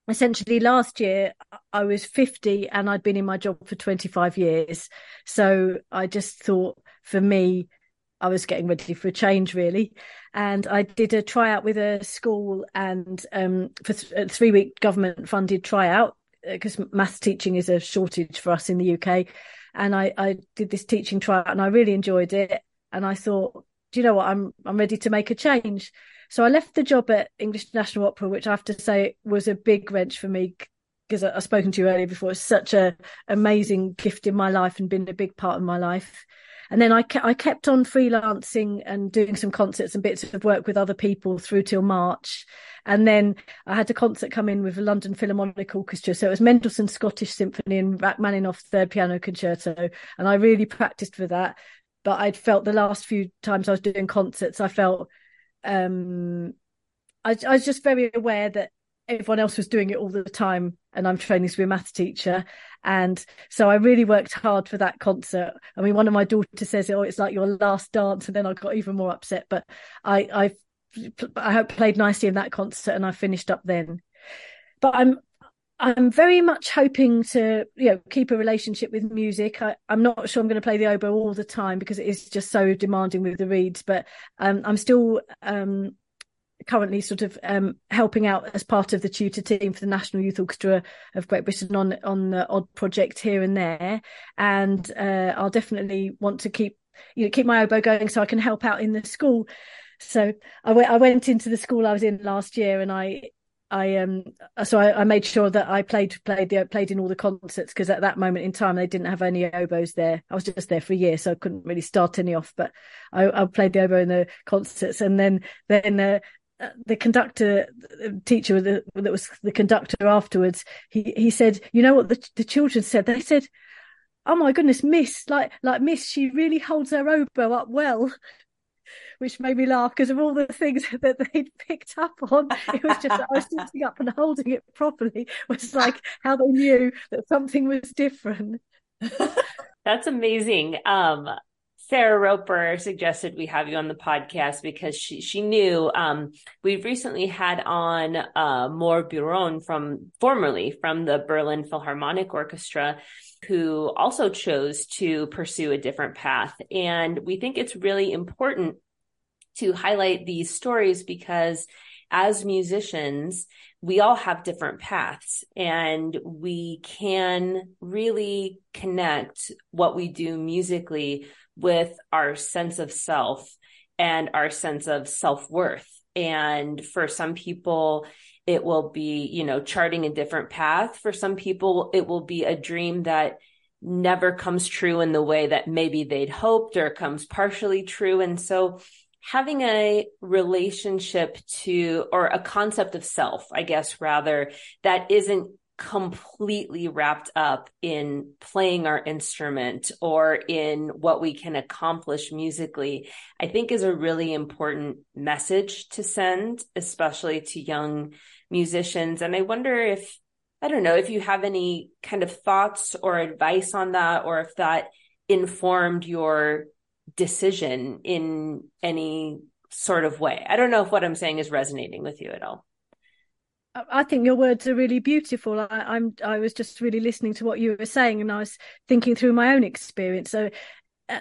essentially last year I was 50 and I'd been in my job for 25 years. So I just thought for me, I was getting ready for a change really. And I did a tryout with a school and um, for th- a three week government funded tryout because uh, maths teaching is a shortage for us in the UK. And I, I did this teaching tryout and I really enjoyed it. And I thought, do you know what? I'm, I'm ready to make a change. So I left the job at English National Opera, which I have to say was a big wrench for me because I've spoken to you earlier before. It's such a amazing gift in my life and been a big part of my life. And then I, ke- I kept on freelancing and doing some concerts and bits of work with other people through till March. And then I had a concert come in with the London Philharmonic Orchestra. So it was Mendelssohn's Scottish Symphony and Rachmaninoff's Third Piano Concerto. And I really practiced for that. But I'd felt the last few times I was doing concerts, I felt um, I, I was just very aware that everyone else was doing it all the time and I'm training to be a maths teacher. And so I really worked hard for that concert. I mean, one of my daughters says, Oh, it's like your last dance. And then I got even more upset, but I, I, I played nicely in that concert and I finished up then. But I'm, I'm very much hoping to, you know, keep a relationship with music. I, am not sure I'm going to play the oboe all the time because it is just so demanding with the reeds, but um, I'm still um, currently sort of um, helping out as part of the tutor team for the National Youth Orchestra of Great Britain on on the odd project here and there, and uh, I'll definitely want to keep you know keep my oboe going so I can help out in the school. So I, w- I went into the school I was in last year, and I I um so I, I, made sure that I played played the played in all the concerts because at that moment in time they didn't have any oboes there. I was just there for a year, so I couldn't really start any off. But I, I played the oboe in the concerts, and then then uh, the conductor teacher that was the conductor afterwards. He he said, you know what the the children said? They said. Oh my goodness, Miss, like like Miss, she really holds her oboe up well which made me laugh because of all the things <laughs> that they'd picked up on. It was just I was <laughs> sitting up and holding it properly was like how they knew that something was different. <laughs> That's amazing. Um, Sarah Roper suggested we have you on the podcast because she she knew um, we've recently had on uh, Mor Biron from formerly from the Berlin Philharmonic Orchestra who also chose to pursue a different path and we think it's really important to highlight these stories because as musicians, we all have different paths and we can really connect what we do musically with our sense of self and our sense of self worth. And for some people, it will be, you know, charting a different path. For some people, it will be a dream that never comes true in the way that maybe they'd hoped or comes partially true. And so having a relationship to or a concept of self, I guess, rather, that isn't completely wrapped up in playing our instrument or in what we can accomplish musically, I think is a really important message to send, especially to young musicians. And I wonder if, I don't know, if you have any kind of thoughts or advice on that, or if that informed your decision in any sort of way. I don't know if what I'm saying is resonating with you at all. I think your words are really beautiful. I, am I was just really listening to what you were saying, and I was thinking through my own experience. So,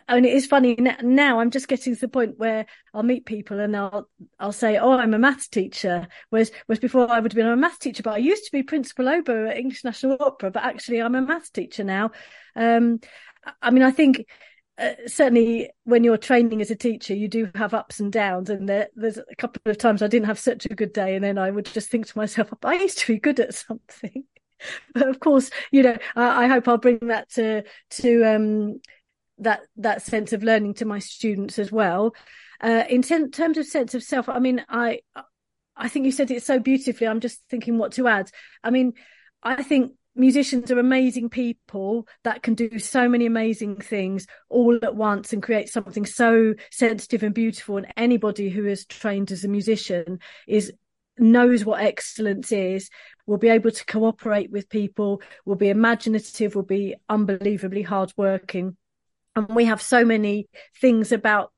and it is funny now i'm just getting to the point where i'll meet people and i'll i'll say oh i'm a maths teacher whereas whereas before i would have been a maths teacher but i used to be principal oboe at english national opera but actually i'm a maths teacher now um i mean i think uh, certainly when you're training as a teacher you do have ups and downs and there, there's a couple of times i didn't have such a good day and then i would just think to myself i used to be good at something <laughs> but of course you know I, I hope i'll bring that to to um that that sense of learning to my students as well. Uh, in ten- terms of sense of self, I mean, I I think you said it so beautifully. I'm just thinking what to add. I mean, I think musicians are amazing people that can do so many amazing things all at once and create something so sensitive and beautiful. And anybody who is trained as a musician is knows what excellence is will be able to cooperate with people will be imaginative will be unbelievably hardworking and we have so many things about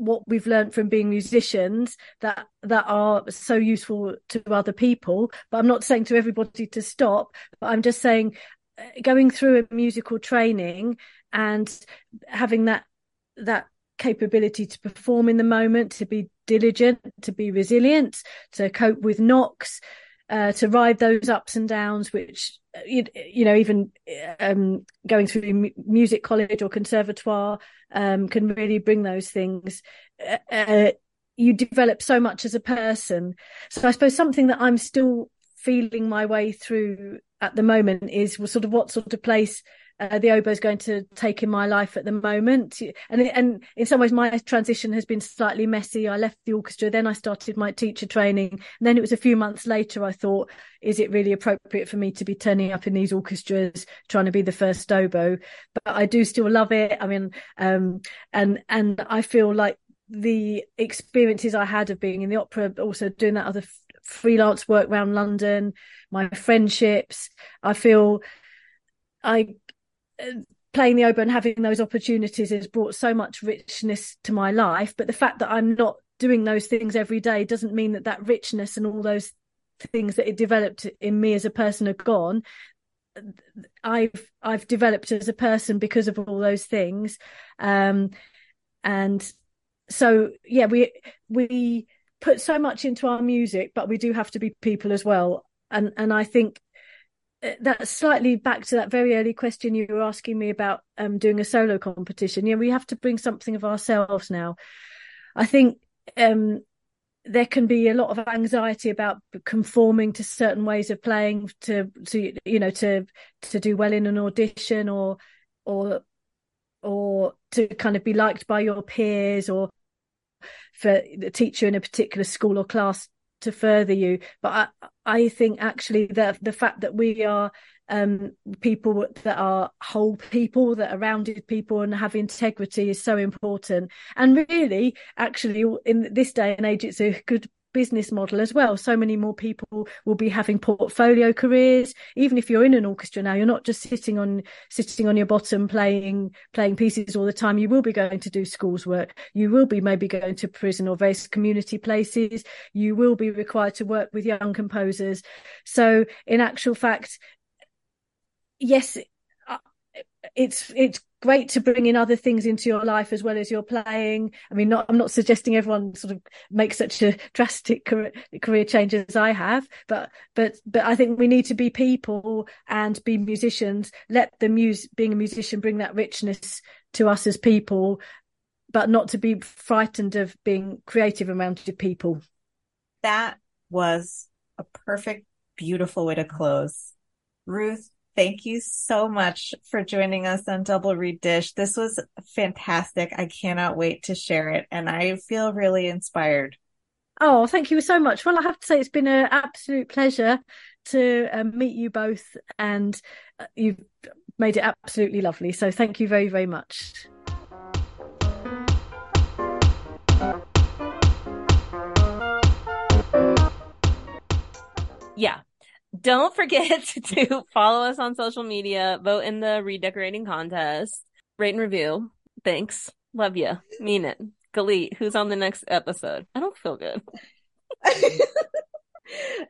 what we've learned from being musicians that that are so useful to other people but i'm not saying to everybody to stop but i'm just saying uh, going through a musical training and having that that capability to perform in the moment to be diligent to be resilient to cope with knocks uh, to ride those ups and downs, which you, you know even um, going through music college or conservatoire um, can really bring those things. Uh, uh, you develop so much as a person. So I suppose something that I'm still feeling my way through at the moment is sort of what sort of place uh, the oboe is going to take in my life at the moment. And and in some ways, my transition has been slightly messy. I left the orchestra, then I started my teacher training, and then it was a few months later. I thought, is it really appropriate for me to be turning up in these orchestras, trying to be the first oboe? But I do still love it. I mean, um, and and I feel like the experiences I had of being in the opera, also doing that other freelance work around London, my friendships, I feel I playing the oboe and having those opportunities has brought so much richness to my life. But the fact that I'm not doing those things every day doesn't mean that that richness and all those things that it developed in me as a person are gone. I've I've developed as a person because of all those things, um, and so yeah, we we put so much into our music, but we do have to be people as well. And and I think that's slightly back to that very early question you were asking me about um, doing a solo competition. Yeah, we have to bring something of ourselves now. I think um, there can be a lot of anxiety about conforming to certain ways of playing to to you know to to do well in an audition or or or to kind of be liked by your peers or for the teacher in a particular school or class to further you. But I, I think actually the the fact that we are um, people that are whole people, that are rounded people and have integrity is so important. And really, actually, in this day and age, it's a good business model as well. So many more people will be having portfolio careers. Even if you're in an orchestra now, you're not just sitting on sitting on your bottom playing playing pieces all the time. You will be going to do schools work. You will be maybe going to prison or various community places. You will be required to work with young composers. So in actual fact, yes, uh, it's it's great to bring in other things into your life as well as your playing. I mean, not, I'm not suggesting everyone sort of make such a <laughs> drastic career, career change as I have, but, but, but I think we need to be people and be musicians. Let the muse, being a musician, bring that richness to us as people, but not to be frightened of being creative around people. That was a perfect, beautiful way to close. Ruth, thank you so much for joining us on Double Reed Dish. This was fantastic. I cannot wait to share it, and I feel really inspired. Oh, thank you so much. Well, I have to say, it's been an absolute pleasure to um, meet you both, and uh, you've made it absolutely lovely. So, thank you very, very much. Yeah, don't forget <laughs> to follow us on social media, vote in the redecorating contest, rate and review. Thanks. Love you. Mean it. Galit, who's on the next episode? I don't feel good. <laughs> that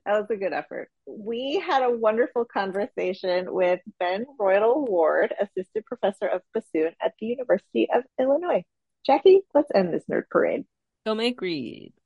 was a good effort. We had a wonderful conversation with Ben Roidl-Ward, Assistant Professor of Bassoon at the University of Illinois. Jackie, let's end this nerd parade. Go make reeds.